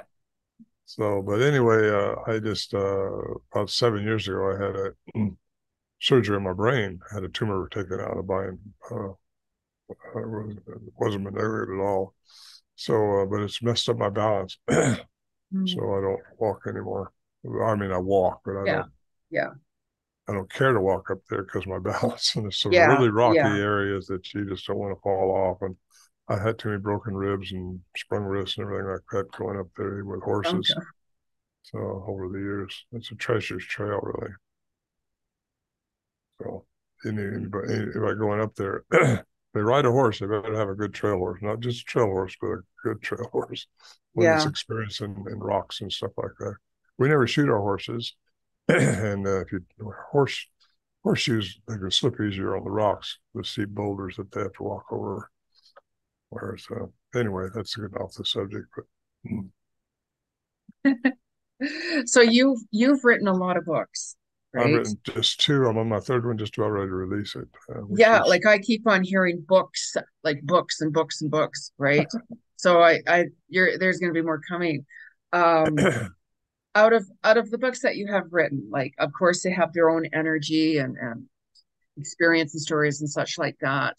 so, but anyway, uh, I just uh, about seven years ago, I had a surgery in my brain. I had a tumor taken out of my. Uh, it wasn't malignant at all. So, uh, but it's messed up my balance. mm. So I don't walk anymore. I mean, I walk, but I yeah. don't. Yeah. I don't care to walk up there because my balance and it's some yeah. really rocky yeah. areas that you just don't want to fall off. And I had too many broken ribs and sprung wrists and everything like that going up there with horses. Okay. So over the years, it's a treasure's trail, really. So anybody, anybody going up there, they ride a horse, they better have a good trail horse, not just a trail horse, but a good trail horse when yeah. it's experienced in, in rocks and stuff like that. We never shoot our horses, and uh, if you horse horseshoes, they can slip easier on the rocks, the steep boulders that they have to walk over. Whereas, uh, anyway, that's good off the subject, but. so you've you've written a lot of books right? i've written just two i'm on my third one just about ready to release it uh, yeah is... like i keep on hearing books like books and books and books right? So i i you're there's going to be more coming. Um out of out of the books that you have written like of course they have their own energy and and experience and stories and such like that.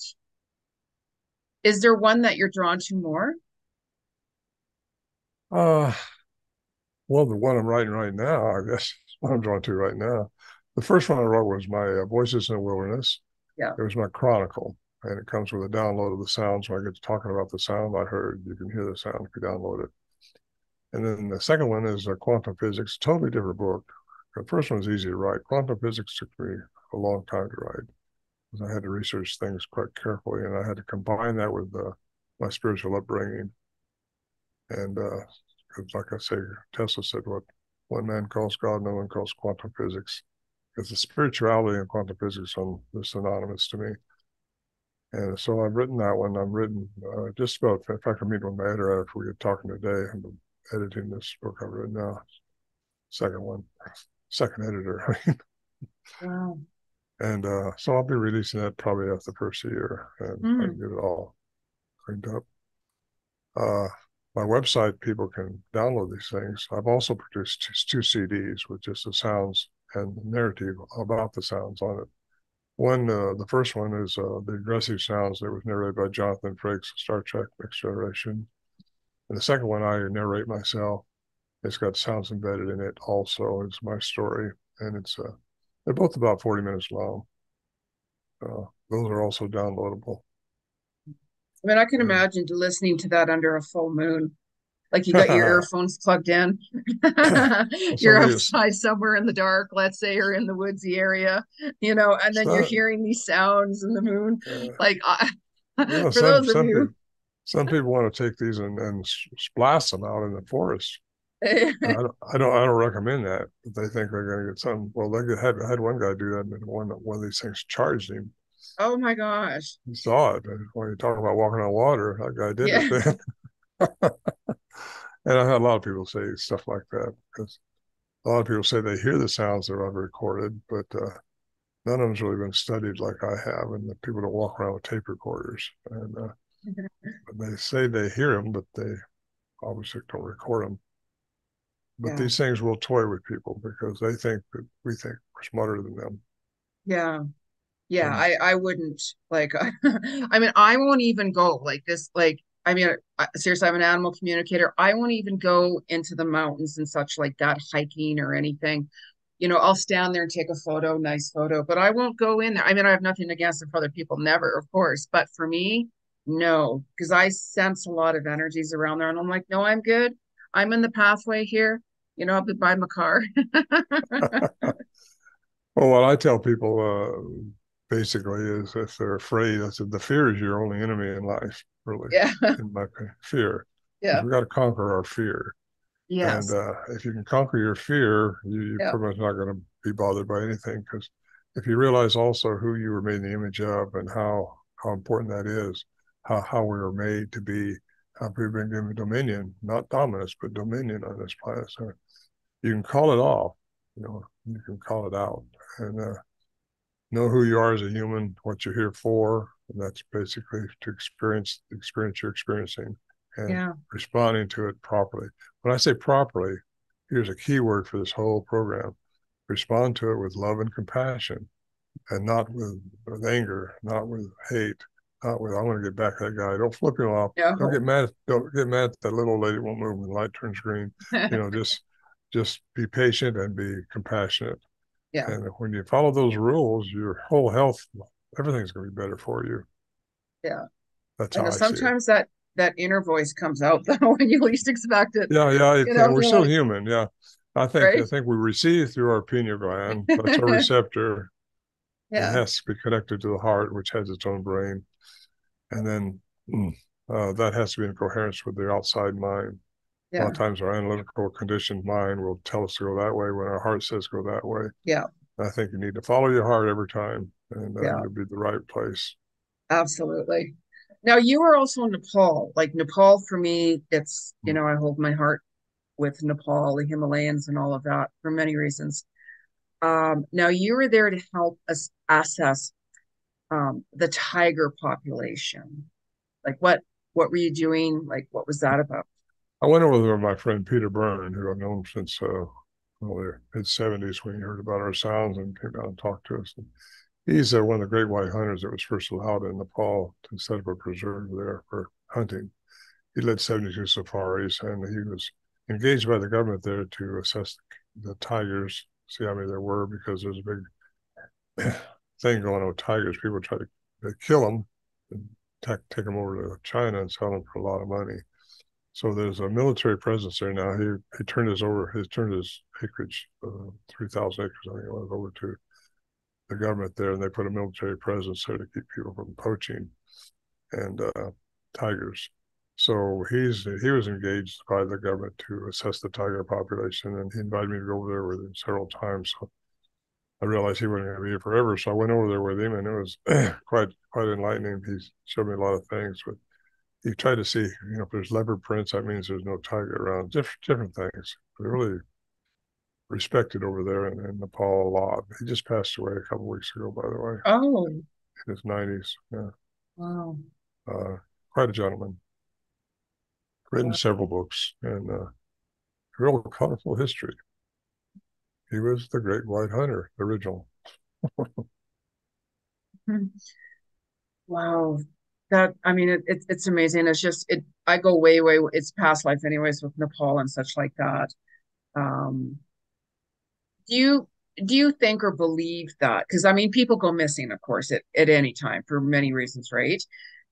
Is there one that you're drawn to more? Uh well, the one I'm writing right now, I guess, I'm drawn to right now. The first one I wrote was my uh, Voices in the Wilderness. Yeah. It was my chronicle, and it comes with a download of the sounds. When I get to talking about the sound I heard, you can hear the sound if you download it. And then the second one is uh, Quantum Physics, totally different book. The first one was easy to write. Quantum Physics took me a long time to write because I had to research things quite carefully, and I had to combine that with uh, my spiritual upbringing. And uh, like I say, Tesla said, what one man calls God, no one calls quantum physics. Because the spirituality and quantum physics are synonymous to me. And so I've written that one. I've written uh, just about, in fact, I'm meeting with my editor after we get talking today. I'm editing this book I've written now. Second one, second editor. wow. And uh, so I'll be releasing that probably after the first year and mm. I can get it all cleaned up. Uh, my website, people can download these things. I've also produced two CDs with just the sounds and the narrative about the sounds on it. One, uh, the first one is uh, the aggressive sounds that was narrated by Jonathan Frakes, Star Trek Next Generation. And the second one, I narrate myself. It's got sounds embedded in it also. It's my story. And it's, uh, they're both about 40 minutes long. Uh, those are also downloadable. I mean, I can hmm. imagine listening to that under a full moon. Like you got your earphones plugged in. you're outside somewhere in the dark, let's say, or in the woodsy area, you know, and then you're hearing these sounds in the moon. like, I, you know, for some, those of you. People, some people want to take these and, and splash them out in the forest. I, don't, I don't. I don't recommend that. They think they're going to get some. Well, they had had one guy do that, and one one of these things charged him Oh my gosh. You saw it. When you talk about walking on water, that guy did yeah. it and I had a lot of people say stuff like that because a lot of people say they hear the sounds that I've recorded, but uh, none of them's really been studied like I have. And the people don't walk around with tape recorders. And uh, they say they hear them, but they obviously don't record them. But yeah. these things will toy with people because they think that we think we're smarter than them. Yeah yeah i i wouldn't like i mean i won't even go like this like i mean seriously i'm an animal communicator. I won't even go into the mountains and such like that hiking or anything. You know i'll stand there and take a photo nice photo but i won't go in there. I mean i have nothing against it for other people never of course but for me no because i sense a lot of energies around there and i'm like no i'm good. I'm in the pathway here. You know i'll be by my car. Well what i tell people uh basically is if they're afraid. I said the fear is your only enemy in life, really. Yeah. in my fear. Yeah. We got to conquer our fear. Yes. And uh, if you can conquer your fear, you, you're yeah. pretty much not going to be bothered by anything. Because if you realize also who you were made in the image of and how how important that is, how how we were made to be, how we've been given dominion, not dominance, but dominion on this planet. So you can call it off. You know, you can call it out, and uh, know who you are as a human, what you're here for, And that's basically to experience the experience you're experiencing and Yeah. responding to it properly. When I say properly, here's a key word for this whole program respond to it with love and compassion and not with, with anger, not with hate, not with I want to get back at that guy. Don't flip him off. Yeah. Don't get mad. Don't get mad that little lady won't move when the light turns green. You know, just just be patient and be compassionate. Yeah. And when you follow those rules, your whole health, everything's going to be better for you. Yeah. That's I how know I see it. sometimes that that inner voice comes out though when you least expect it. Yeah, yeah, it know, we're still like- human. Yeah, I think I think we receive through our pineal gland. That's our receptor. It Yeah. has to be connected to the heart, which has its own brain, and then mm, uh, that has to be in coherence with the outside mind. A lot of times, our analytical, conditioned mind will tell us to go that way when our heart says go that way. Yeah. I think you need to follow your heart every time, and uh, Yeah. you'll be the right place. Absolutely. Now you were also in Nepal. Like Nepal for me, it's, you know, I hold my heart with Nepal, the Himalayas and all of that for many reasons. Um, now you were there to help us assess um the tiger population. Like what what were you doing? Like what was that about? I went over there with my friend Peter Byrne, who I've known since uh, well, the mid '70s when he heard about our sounds and came down and talked to us. And he's uh, one of the great white hunters that was first allowed in Nepal to set up a preserve there for hunting. He led 72 safaris, and he was engaged by the government there to assess the tigers, see how many there were, because there's a big thing going on with tigers. People try to kill them and take them over to China and sell them for a lot of money. So there's a military presence there now. He he turned his over he turned his acreage, uh, three thousand acres, I think it was, over to the government there, and they put a military presence there to keep people from poaching and uh, tigers. So he's he was engaged by the government to assess the tiger population, and he invited me to go over there with him several times. So I realized he wasn't going to be here forever, so I went over there with him, and it was quite quite enlightening. He showed me a lot of things, but he try to see, you know, if there's leopard prints, that means there's no tiger around. Different different things. They're really respected over there in, in Nepal a lot. He just passed away a couple of weeks ago, by the way, Oh, in his nineties. Yeah, wow. uh, quite a gentleman. Written Wow. several books and uh, real colorful history. He was the great white hunter, the original. Wow. That I mean it, it it's amazing. It's just it I go way, way it's past life anyways with Nepal and such like that. Um do you do you think or believe that? Because I mean people go missing, of course, at, at any time for many reasons, right?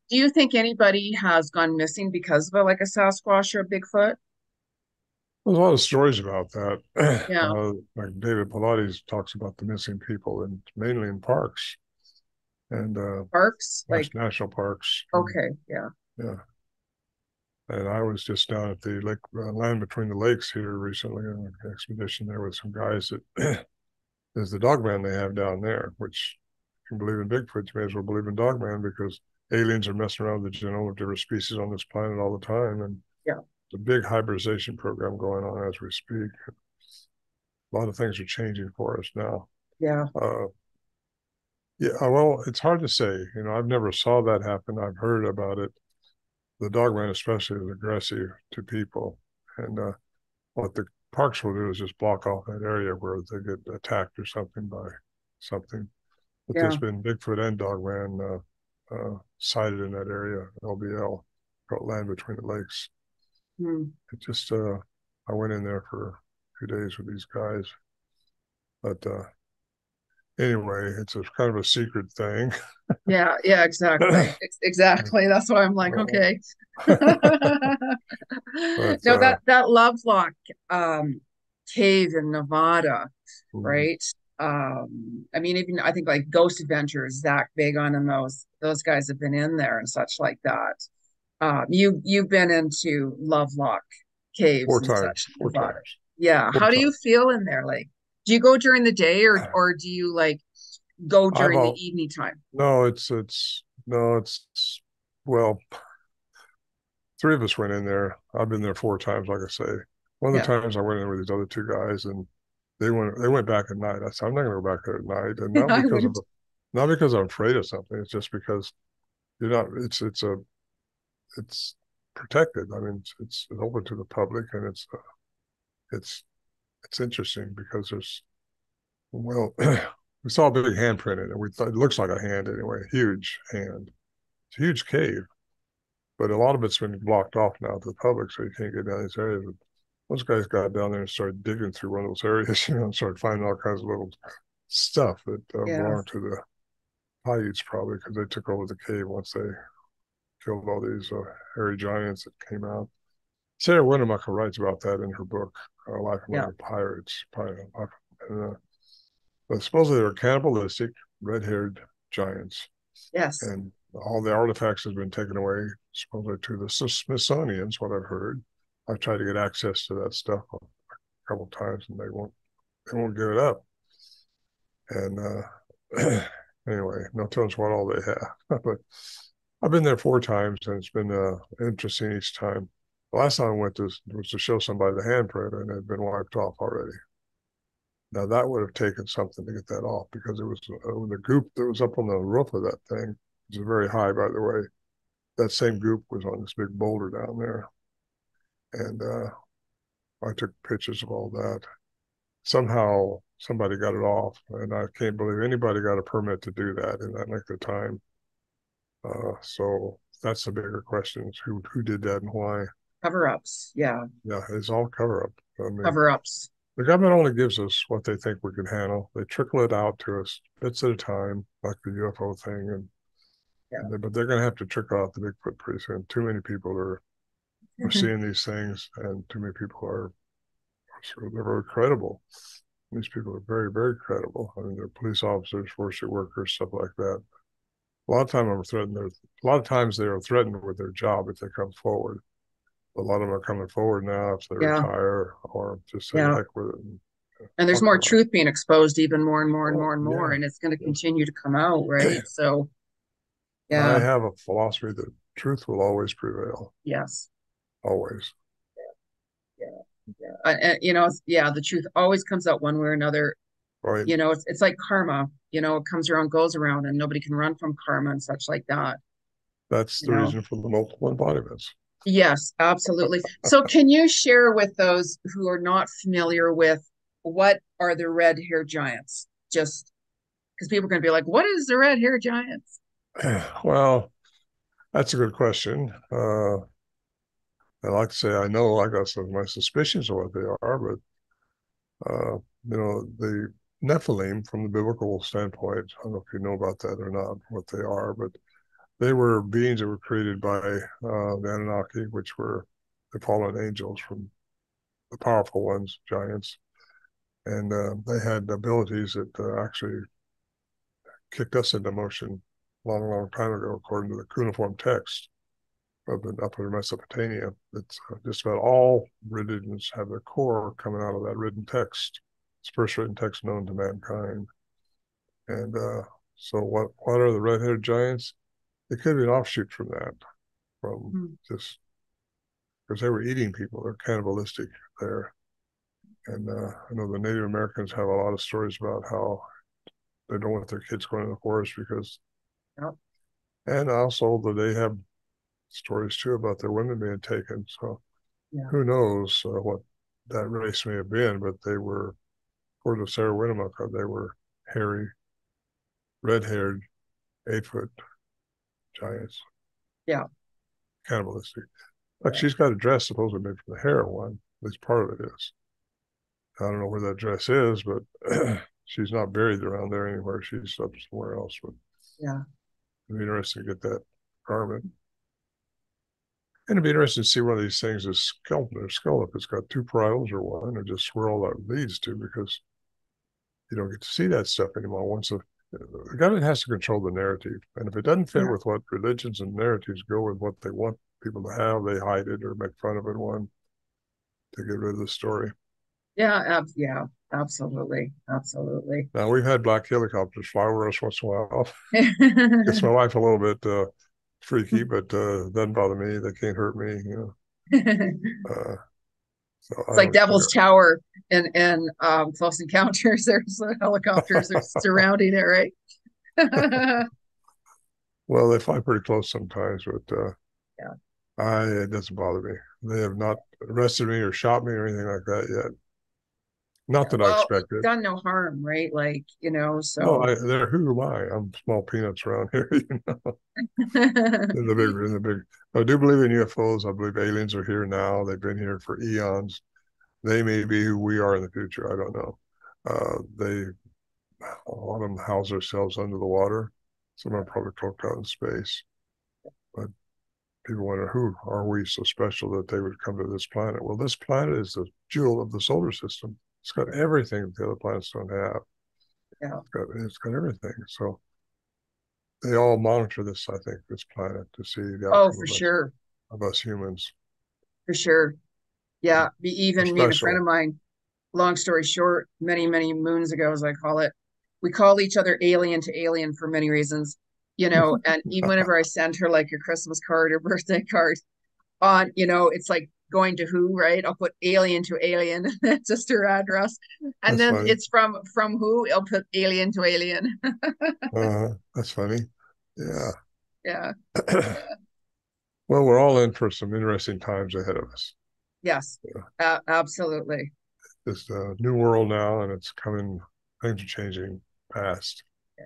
Do you think anybody has gone missing because of a, like a Sasquatch or a Bigfoot? There's a lot of stories about that. Yeah. Uh, like David Paulides talks about the missing people, and mainly in parks and uh, Parks? Like national parks. okay, yeah. Yeah. And I was just down at the lake, uh, land between the lakes here recently on an expedition there with some guys that there's the dogman they have down there, which if you believe in Bigfoot, you may as well believe in dogman because aliens are messing around with the genome of different species on this planet all the time. And Yeah. it's a big hybridization program going on as we speak. A lot of things are changing for us now. Yeah. Uh, yeah, uh, well, it's hard to say. You know, I've never saw that happen. I've heard about it. The dogman, especially, is aggressive to people, and uh, what the parks will do is just block off that area where they get attacked or something by something. But there's been Bigfoot and dogman uh, uh, sighted in that area, LBL, Land Between the Lakes. Hmm. It just, uh, I went in there for a few days with these guys, but uh, anyway, it's a kind of a secret thing. Yeah, yeah, exactly. Exactly. That's why I'm like, okay. But, No, uh, that that Lovelock um cave in Nevada, Mm. right? Um, I mean, even I think like Ghost Adventures, Zak Bagans and those those guys have been in there and such like that. Um, you you've been into Lovelock caves Four times, four times. Yeah. Four How do you feel in there? Like, do you go during the day or or do you like go during the evening time? No, it's it's no, it's, it's well, three of us went in there. I've been there four times, like I say. One of the Yeah. times I went in with these other two guys, and they went they went back at night. I said, I'm not going to go back there at night, and not because of not because I'm afraid of something. It's just because you're not. It's it's a it's protected. I mean, it's, it's open to the public, and it's uh, it's it's interesting because there's well, we saw a big handprint in it. We thought it looks like a hand anyway, huge hand. It's a huge cave, but a lot of it's been blocked off now to the public, so you can't get down these areas. But those guys got down there and started digging through one of those areas, you know, and started finding all kinds of little stuff that uh, yes. belonged to the Paiutes probably because they took over the cave once they killed all these uh, hairy giants that came out. Sarah Winnemucca writes about that in her book, uh, Life Among yeah. Piutes. And, uh, but supposedly they're cannibalistic, red-haired giants. Yes. And all the artifacts has been taken away, supposedly to the Smithsonian's, what I've heard. I've tried to get access to that stuff a couple times, and they won't they won't give it up. And uh, anyway, no telling us what all they have. but I've been there four times, and it's been uh, interesting each time. The last time I went to, was to show somebody the handprint, and it had been wiped off already. Now that would have taken something to get that off because it was uh, the goop that was up on the roof of that thing. It was very high, by the way. That same goop was on this big boulder down there, and uh, I took pictures of all that. Somehow somebody got it off, and I can't believe anybody got a permit to do that in that length of time. Uh, so that's the bigger question: who who did that and why? Cover ups, yeah. Yeah, it's all cover up. I mean, cover ups. The government only gives us what they think we can handle. They trickle it out to us bits at a time, like the UFO thing, and, yeah. and they, but they're going to have to trickle out the Bigfoot pretty soon. Too many people are are mm-hmm. seeing these things, and too many people are, are they're very credible. These people are very, very credible. I mean, they're police officers, forestry workers, stuff like that. A lot of time I'm threatened. A lot of times they are threatened with their job if they come forward. A lot of them are coming forward now if they yeah. retire or just say yeah. with it. And, and there's more truth being exposed even more and more and more and more, yeah. and it's going to continue to come out, right? So, yeah. I have a philosophy that truth will always prevail. Yes. Always. Yeah. Yeah. yeah. Uh, you know, yeah, the truth always comes out one way or another. Right. You know, it's, it's like karma, you know, it comes around, goes around, and nobody can run from karma and such like that. That's the you reason know? for the multiple embodiments. Yes, absolutely. so, can you share with those who are not familiar with what are the red hair giants? Just because people are going to be like, what is the red hair giants? Well, that's a good question. Uh, I like to say I know I got some of my suspicions of what they are, but uh, you know the Nephilim from the biblical standpoint. I don't know if you know about that or not, what they are, but they were beings that were created by uh, the Anunnaki, which were the fallen angels from the powerful ones, giants, and uh, they had abilities that uh, actually kicked us into motion a long, long time ago, according to the cuneiform text of the upper Mesopotamia. It's uh, just about all religions have their core coming out of that written text. It's first written text known to mankind. And uh, so, what what are the red-haired giants? It could be an offshoot from that, from mm. just because they were eating people. They're cannibalistic there. And uh, I know the Native Americans have a lot of stories about how they don't want their kids going to the forest because, yep. and also that they have stories too about their women being taken. So yeah. who knows uh, what that race may have been, but they were, according to Sarah Winnemucca, they were hairy, red-haired, eight-foot giants. Yeah. Cannibalistic. Like she's got a dress supposedly made from the hair one. At least part of it is. I don't know where that dress is, but she's not buried around there anywhere. She's up somewhere else. But yeah, it'd be interesting to get that garment. And it'd be interesting to see one of these things is skeleton or skull if it's got two parietals or one, or just where all that leads to, because you don't get to see that stuff anymore. Once the, the government has to control the narrative, and if it doesn't fit yeah. with what religions and narratives go with what they want people to have, they hide it or make fun of it one to get rid of the story. Yeah, ab- yeah, absolutely, absolutely. Now we've had black helicopters fly over us once in a while. Gets my wife a little bit uh, freaky, but uh, doesn't bother me. They can't hurt me, you know. uh, so it's like Devil's care. Tower and and um, Close Encounters. There's helicopters are surrounding it, right? Well, they fly pretty close sometimes, but uh, Yeah. I it doesn't bother me. They have not arrested me or shot me or anything like that yet. Not that I expected. Done no harm, right? Like, you know, so No, I, they're who am I? I'm small peanuts around here. You know, in the big, in the big. I do believe in UFOs. I believe aliens are here now. They've been here for eons. They may be who we are in the future. I don't know. Uh, they, a lot of them house themselves under the water. Some are probably cloaked out in space. But people wonder who are we so special that they would come to this planet? Well, this planet is the jewel of the solar system. It's got everything the other planets don't have. Yeah. It's got, it's got everything. So they all monitor this, I think, this planet to see the oh, for of, us, sure. of us humans. For sure. Yeah. Be even me and a friend of mine, long story short, many, many moons ago, as I call it, we call each other alien to alien for many reasons, you know, and even whenever I send her like a Christmas card or birthday card on, you know, it's like going to who, right? I'll put alien to alien, that's just her address. And That's then funny. it's from from who? I'll put alien to alien. Uh, that's funny. Yeah. yeah. well, we're all in for some interesting times ahead of us. Yes. Yeah. Uh, absolutely. It's a new world now, and it's coming. Things are changing fast. Yeah.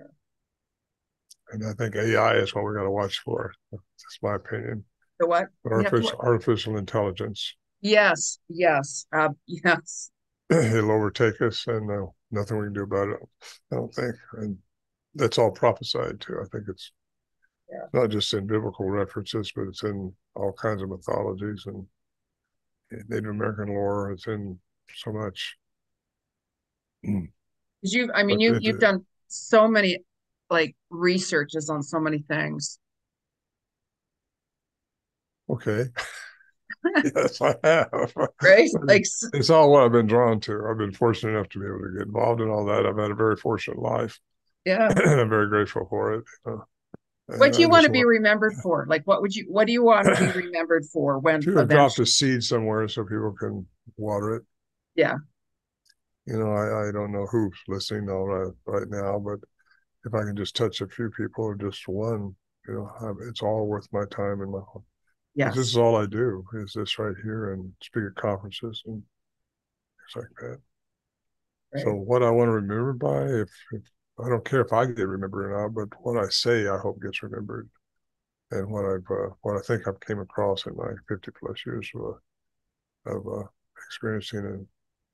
And I think AI is what we got to watch for. That's my opinion. The what? We have artificial, artificial intelligence, Yes. Yes. Uh, yes. it'll overtake us, and uh, nothing we can do about it. I don't think, and that's all prophesied too. I think it's Yeah. not just in biblical references, but it's in all kinds of mythologies and Native American lore. It's in so much. 'Cause you, I mean, But you you've done so many like researches on so many things. Okay. yes, I have. right? Like, It's all what I've been drawn to. I've been fortunate enough to be able to get involved in all that. I've had a very fortunate life, yeah. and I'm very grateful for it. Uh, What do you want to be remembered for? Like, what would you, what do you want to be remembered for when to have dropped a seed somewhere so people can water it. Yeah. You know, I, I don't know who's listening all right, right now, but if I can just touch a few people or just one, you know, it's all worth my time and my. Yes. This is all I do is this right here and speak at conferences and things like that. So what I want to remember by, if, if I don't care if I get remembered or not, but what I say, I hope gets remembered, and what I've uh, what I think I've came across in my fifty plus years of uh, of uh, experiencing and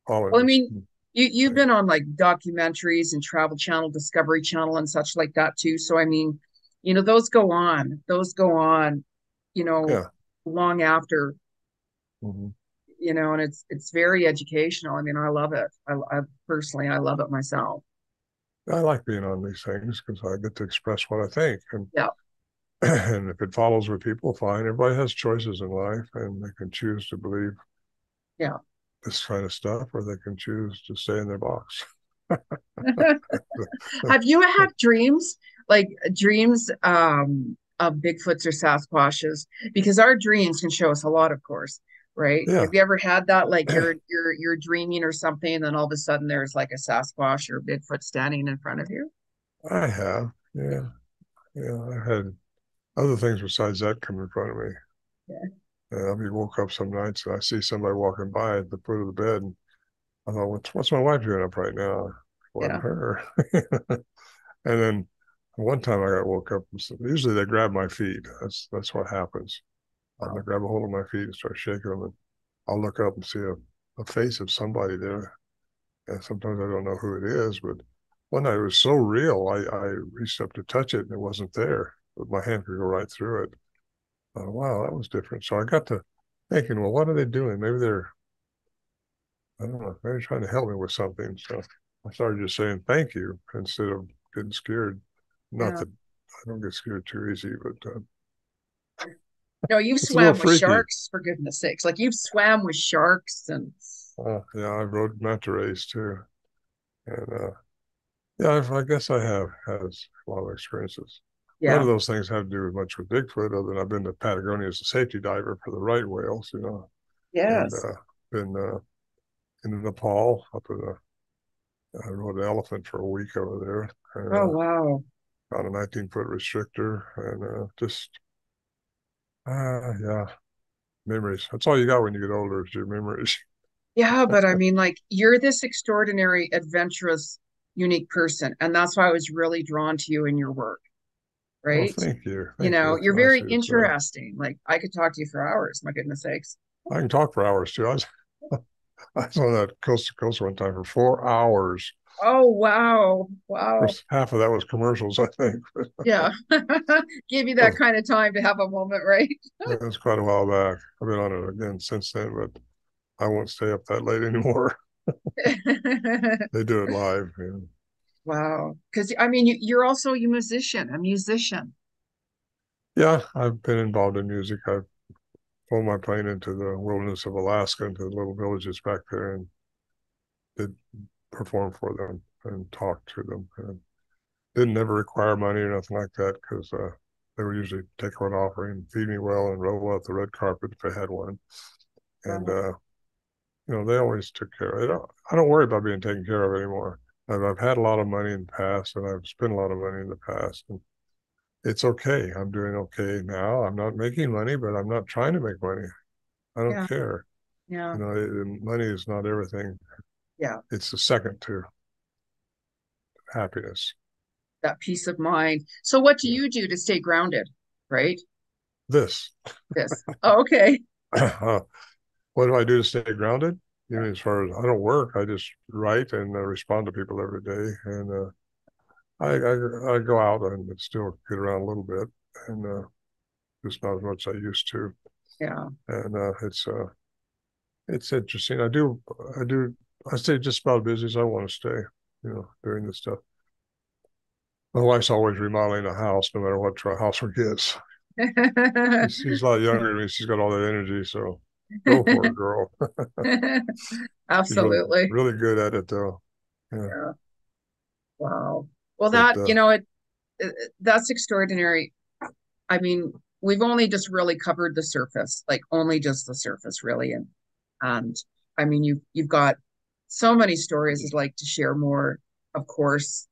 following. Well, I mean, You you've been on like documentaries and Travel Channel, Discovery Channel, and such like that too. So I mean, you know, those go on. Those go on, you know, Yeah. long after, Mhm. you know, and it's it's very educational. I mean, I love it. I, I personally I love it myself. I like being on these things because I get to express what I think, and Yeah. and if it follows with people, fine. Everybody has choices in life, and they can choose to believe, Yeah. this kind of stuff, or they can choose to stay in their box. Have you had dreams like dreams um of Bigfoots or Sasquatches? Because our dreams can show us a lot, of course, right? Yeah. Have you ever had that like you're you're you're dreaming or something, and then all of a sudden there's like a Sasquatch or Bigfoot standing in front of you? I have, yeah, yeah. I had other things besides that come in front of me. Yeah. And I mean, woke up some nights and I see somebody walking by at the foot of the bed, and I thought, "What's what's my wife doing up right now?" Wasn't Yeah. her. and then one time I got woke up. Usually they grab my feet. That's that's what happens. Um, they grab a hold of my feet and start shaking them, and I'll look up and see a, a face of somebody there. And sometimes I don't know who it is, but one night it was so real. I, I reached up to touch it and it wasn't there, but my hand could go right through it. Wow, that was different. So I got to thinking, well, what are they doing? Maybe they're, I don't know, maybe trying to help me with something. So I started just saying thank you instead of getting scared. Not Yeah. that I don't get scared too easy, but uh, No, you've It's a little swam with freaky. sharks, for goodness sakes. Like you've swam with sharks and uh, yeah, I rode manta rays too. And uh, yeah, I've, I guess I have has a lot of experiences. None of those things have to do with much with Bigfoot, other than I've been to Patagonia as a safety diver for the right whales, you know, yes. and uh, been uh, in Nepal up in the, I rode an elephant for a week over there. And, Oh uh, wow. On a 19 foot restrictor and uh, just uh yeah memories. That's all you got when you get older is your memories. Yeah but i mean like you're this extraordinary adventurous unique person and that's why i was really drawn to you in your work right? well, thank you. Thank you know you. are very interesting. Like i could talk to you for hours my goodness sakes. I can talk for hours too. I was i was on that coast to coast one time for four hours Oh wow, wow! Half of that was commercials, I think. yeah, give you that kind of time to have a moment, right? That's quite a while back. I've been on it again since then, but I won't stay up that late anymore. they do it live. Yeah. Wow, because I mean, you, you're also a musician, a musician. Yeah, I've been involved in music. I've flown my plane into the wilderness of Alaska, into the little villages back there, and did perform for them and talk to them. And didn't never require money or nothing like that because uh, they would usually take one offering, feed me well, and roll out the red carpet if they had one. And uh, you know, they always took care of it. I don't worry about being taken care of anymore. I've, I've had a lot of money in the past, and I've spent a lot of money in the past, and it's okay. I'm doing okay now. I'm not making money, but I'm not trying to make money. I don't yeah. care. Yeah. You know, it, money is not everything. Yeah. It's the second to happiness. That peace of mind. So what do you do to stay grounded? Right? This. This. Oh, okay. uh, what do I do to stay grounded? You know, as far as I don't work, I just write and uh, respond to people every day, and uh, I, I, I go out and still get around a little bit, and uh, just not as much as I used to. Yeah. And uh, it's uh, it's interesting. I do I do I stay just about busy as I want to stay, you know, doing this stuff. My wife's always remodeling a house, no matter what house we get. she's, she's a lot younger than me. She's got all that energy, so go for it, girl. Absolutely. Really, really, good at it, though. Yeah. yeah. Wow. Well, that uh, you know, it, it that's extraordinary. I mean, we've only just really covered the surface, like only just the surface, really, and and I mean, you you've got so many stories I'd like to share more, of course.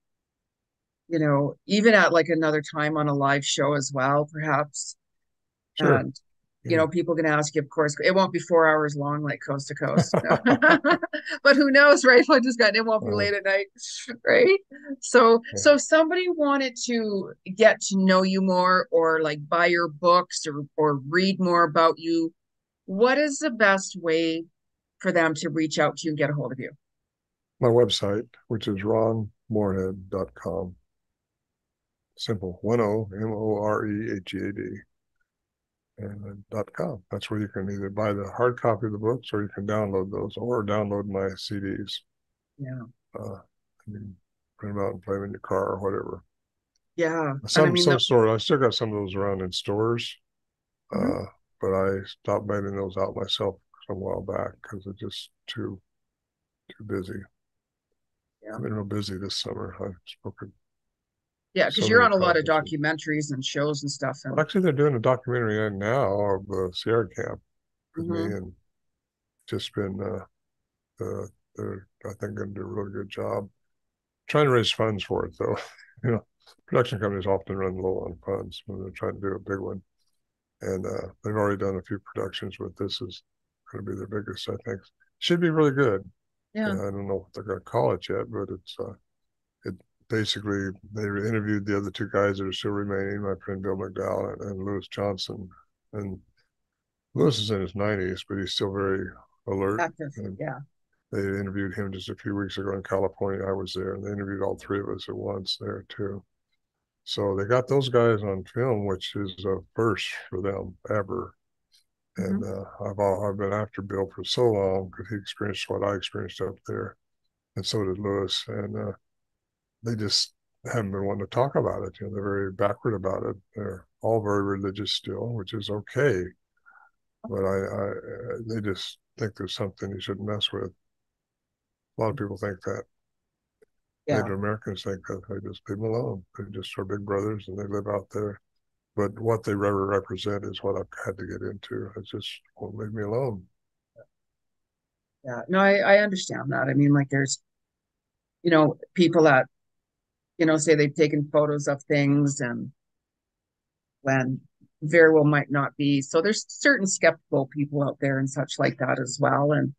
You know, even at like another time on a live show as well, perhaps. Sure. And you know, people can ask you, of course, it won't be four hours long like coast to coast. but who knows, right? I just got it won't be late at night, right? So yeah. so if somebody wanted to get to know you more or like buy your books or or read more about you, what is the best way for them to reach out to you and get a hold of you? My website, which is ronmorehead.com. Simple. One O M O R E H E A D. And dot com. That's where you can either buy the hard copy of the books or you can download those or download my CDs. Yeah. Uh, you can print them out and play them in your car or whatever. Yeah. Some I mean, some stores. I still got some of those around in stores. Mm-hmm. Uh, but I stopped mailing those out myself a while back because it's just too too busy. Yeah. I've been real busy this summer. I've spoken. Yeah, because so you're on a lot of documentaries and shows and stuff. And... Actually, they're doing a documentary now of the Sierra Camp with mm-hmm. me, and just been. Uh, uh, they're I think going to do a really good job. Trying to raise funds for it though. you know, production companies often run low on funds when they're trying to do a big one, and uh, they've already done a few productions, but this is going to be their biggest. I think should be really good. Yeah, I don't know what they're going to call it yet, but it's uh, it basically they interviewed the other two guys that are still remaining, my friend Bill McDowell and, Lewis Johnson, and Lewis is in his nineties, but he's still very alert. And yeah. They interviewed him just a few weeks ago in California. I was there, and they interviewed all three of us at once there too. So they got those guys on film, which is a first for them ever. And mm-hmm. uh, I've all, I've been after Bill for so long because he experienced what I experienced up there, and so did Lewis. And uh, they just haven't been wanting to talk about it. You know, they're very backward about it. They're all very religious still, which is okay. But I, I they just think there's something you shouldn't mess with. A lot of people think that. Yeah. Native Americans think that they just leave them alone. They just are big brothers and they live out there but what they represent is what I've had to get into. It just won't leave me alone. Yeah, no, I, I understand that. I mean, like there's, you know, people that you know, say they've taken photos of things and when very well might not be. So there's certain skeptical people out there and such like that as well. And,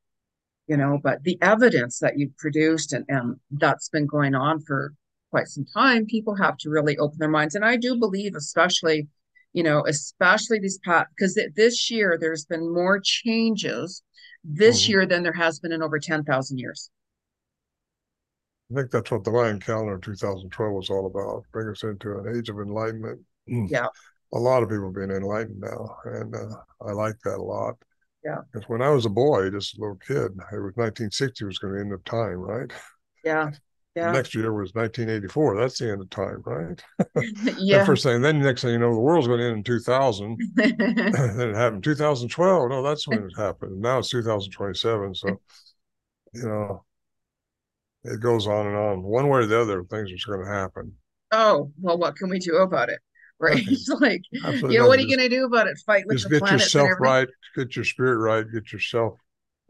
you know, but the evidence that you've produced and, and that's been going on for quite some time, people have to really open their minds. And I do believe, especially, you know, especially these past, because this year there's been more changes this mm-hmm. year than there has been in over 10,000 years. I think that's what the Mayan calendar 2012 was all about, bring us into an age of enlightenment. Yeah a lot of people being enlightened now, and uh, I like that a lot. Yeah. Because when I was a boy, just a little kid, it was 1960 was going to end of time, right? Yeah. Yeah. next year was 1984. That's the end of time, right? yeah. first thing, then next thing you know, the world's going to end in 2000. then it happened 2012. No, that's when it happened. Now it's 2027. So, you know, it goes on and on. One way or the other, things are going to happen. Oh, well, what can we do about it? right? like, Absolutely. you know, what are you going to do about it? Fight with just the get yourself right, get your spirit right, get yourself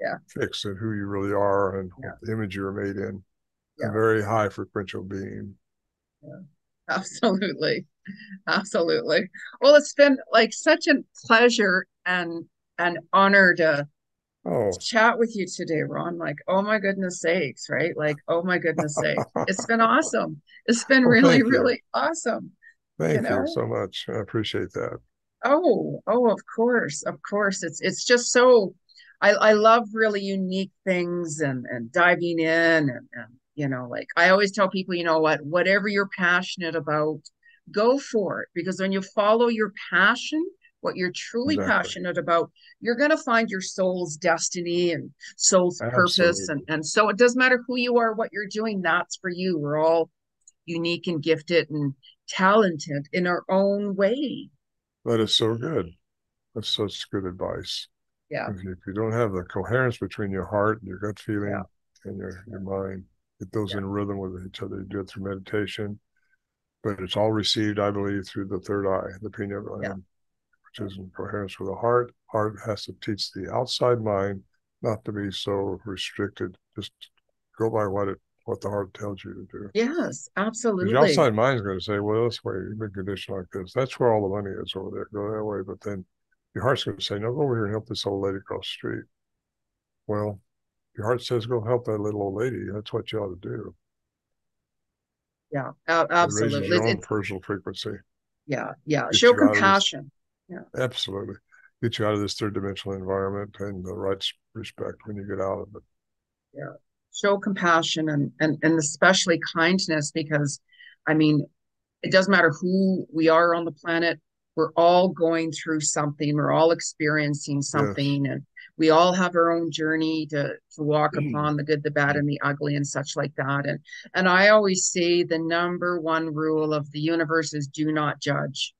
yeah fixed at who you really are and yeah. the image you were made in. Yeah. A very high frequential being. Yeah, absolutely, absolutely. Well, it's been like such a pleasure and an honor to oh. chat with you today, Ron. Like, oh my goodness sakes, right? Like, oh my goodness sakes. It's been awesome. It's been oh, really, really awesome. Thank you, know? you so much. I appreciate that. Oh, oh, of course, of course. It's it's just so I, I love really unique things and and diving in and, and you know, like I always tell people, you know what, whatever you're passionate about, go for it. Because when you follow your passion, what you're truly exactly. passionate about, you're going to find your soul's destiny and soul's Absolutely. purpose. And, and so it doesn't matter who you are, what you're doing, that's for you. We're all unique and gifted and talented in our own way. That is so good. That's such good advice. Yeah. If you, if you don't have the coherence between your heart and your gut feeling yeah. and your, your mind, get those yeah. in rhythm with each other. You do it through meditation, but it's all received, I believe, through the third eye, the pineal gland, yeah. which is in coherence with the heart. Heart has to teach the outside mind not to be so restricted. Just go by what it what the heart tells you to do. Yes, absolutely. Your outside mind's going to say, well, this way, you've been conditioned like this. That's where all the money is over there. Go that way. But then your heart's going to say, no, go over here and help this old lady across the street. Well, your heart says, go help that little old lady. That's what you ought to do. Yeah, absolutely. It raises your own personal frequency. Yeah, yeah. Get Show compassion. This, yeah, absolutely. Get you out of this third dimensional environment and the right respect when you get out of it. Yeah show compassion and, and, and especially kindness because I mean, it doesn't matter who we are on the planet. We're all going through something. We're all experiencing something, yes. and we all have our own journey to to walk mm. upon the good, the bad, and the ugly, and such like that. And and I always say the number one rule of the universe is do not judge.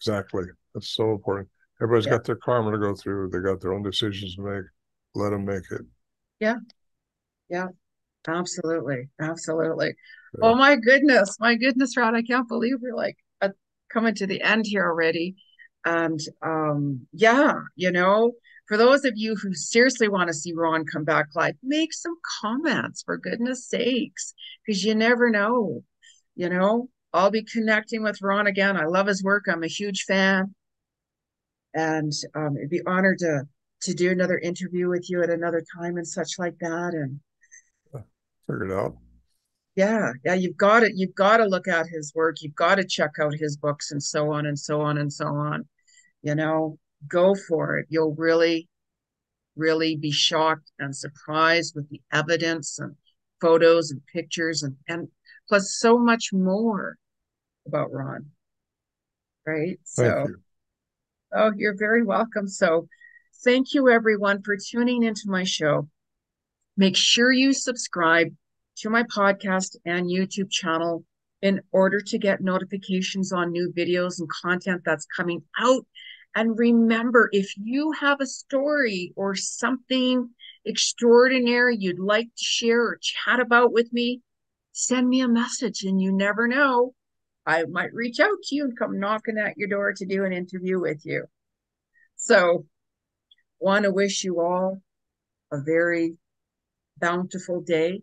Exactly. That's so important. Everybody's yeah. got their karma to go through. They got their own decisions to make. Let them make it. Yeah, yeah, absolutely. Absolutely. Yeah. Oh my goodness. My goodness, Ron. I can't believe we're like coming to the end here already. And um, yeah, you know, for those of you who seriously want to see Ron come back live, make some comments for goodness sakes, because you never know. You know, I'll be connecting with Ron again. I love his work. I'm a huge fan. And um, it'd be honored to to do another interview with you at another time and such like that. And figure it out. Yeah, yeah, you've got it. You've got to look at his work. You've got to check out his books and so on and so on and so on. You know, go for it. You'll really, really be shocked and surprised with the evidence and photos and pictures and, and plus so much more about Ron. Right. So, you. oh, you're very welcome. So, thank you everyone for tuning into my show. Make sure you subscribe to my podcast and YouTube channel in order to get notifications on new videos and content that's coming out. And remember, if you have a story or something extraordinary you'd like to share or chat about with me, send me a message and you never know. I might reach out to you and come knocking at your door to do an interview with you. So, want to wish you all a very bountiful day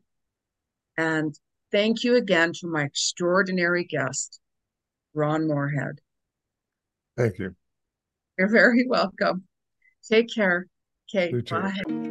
and thank you again to my extraordinary guest, Ron Morehead. Thank you. You're very welcome. Take care. Okay, bye.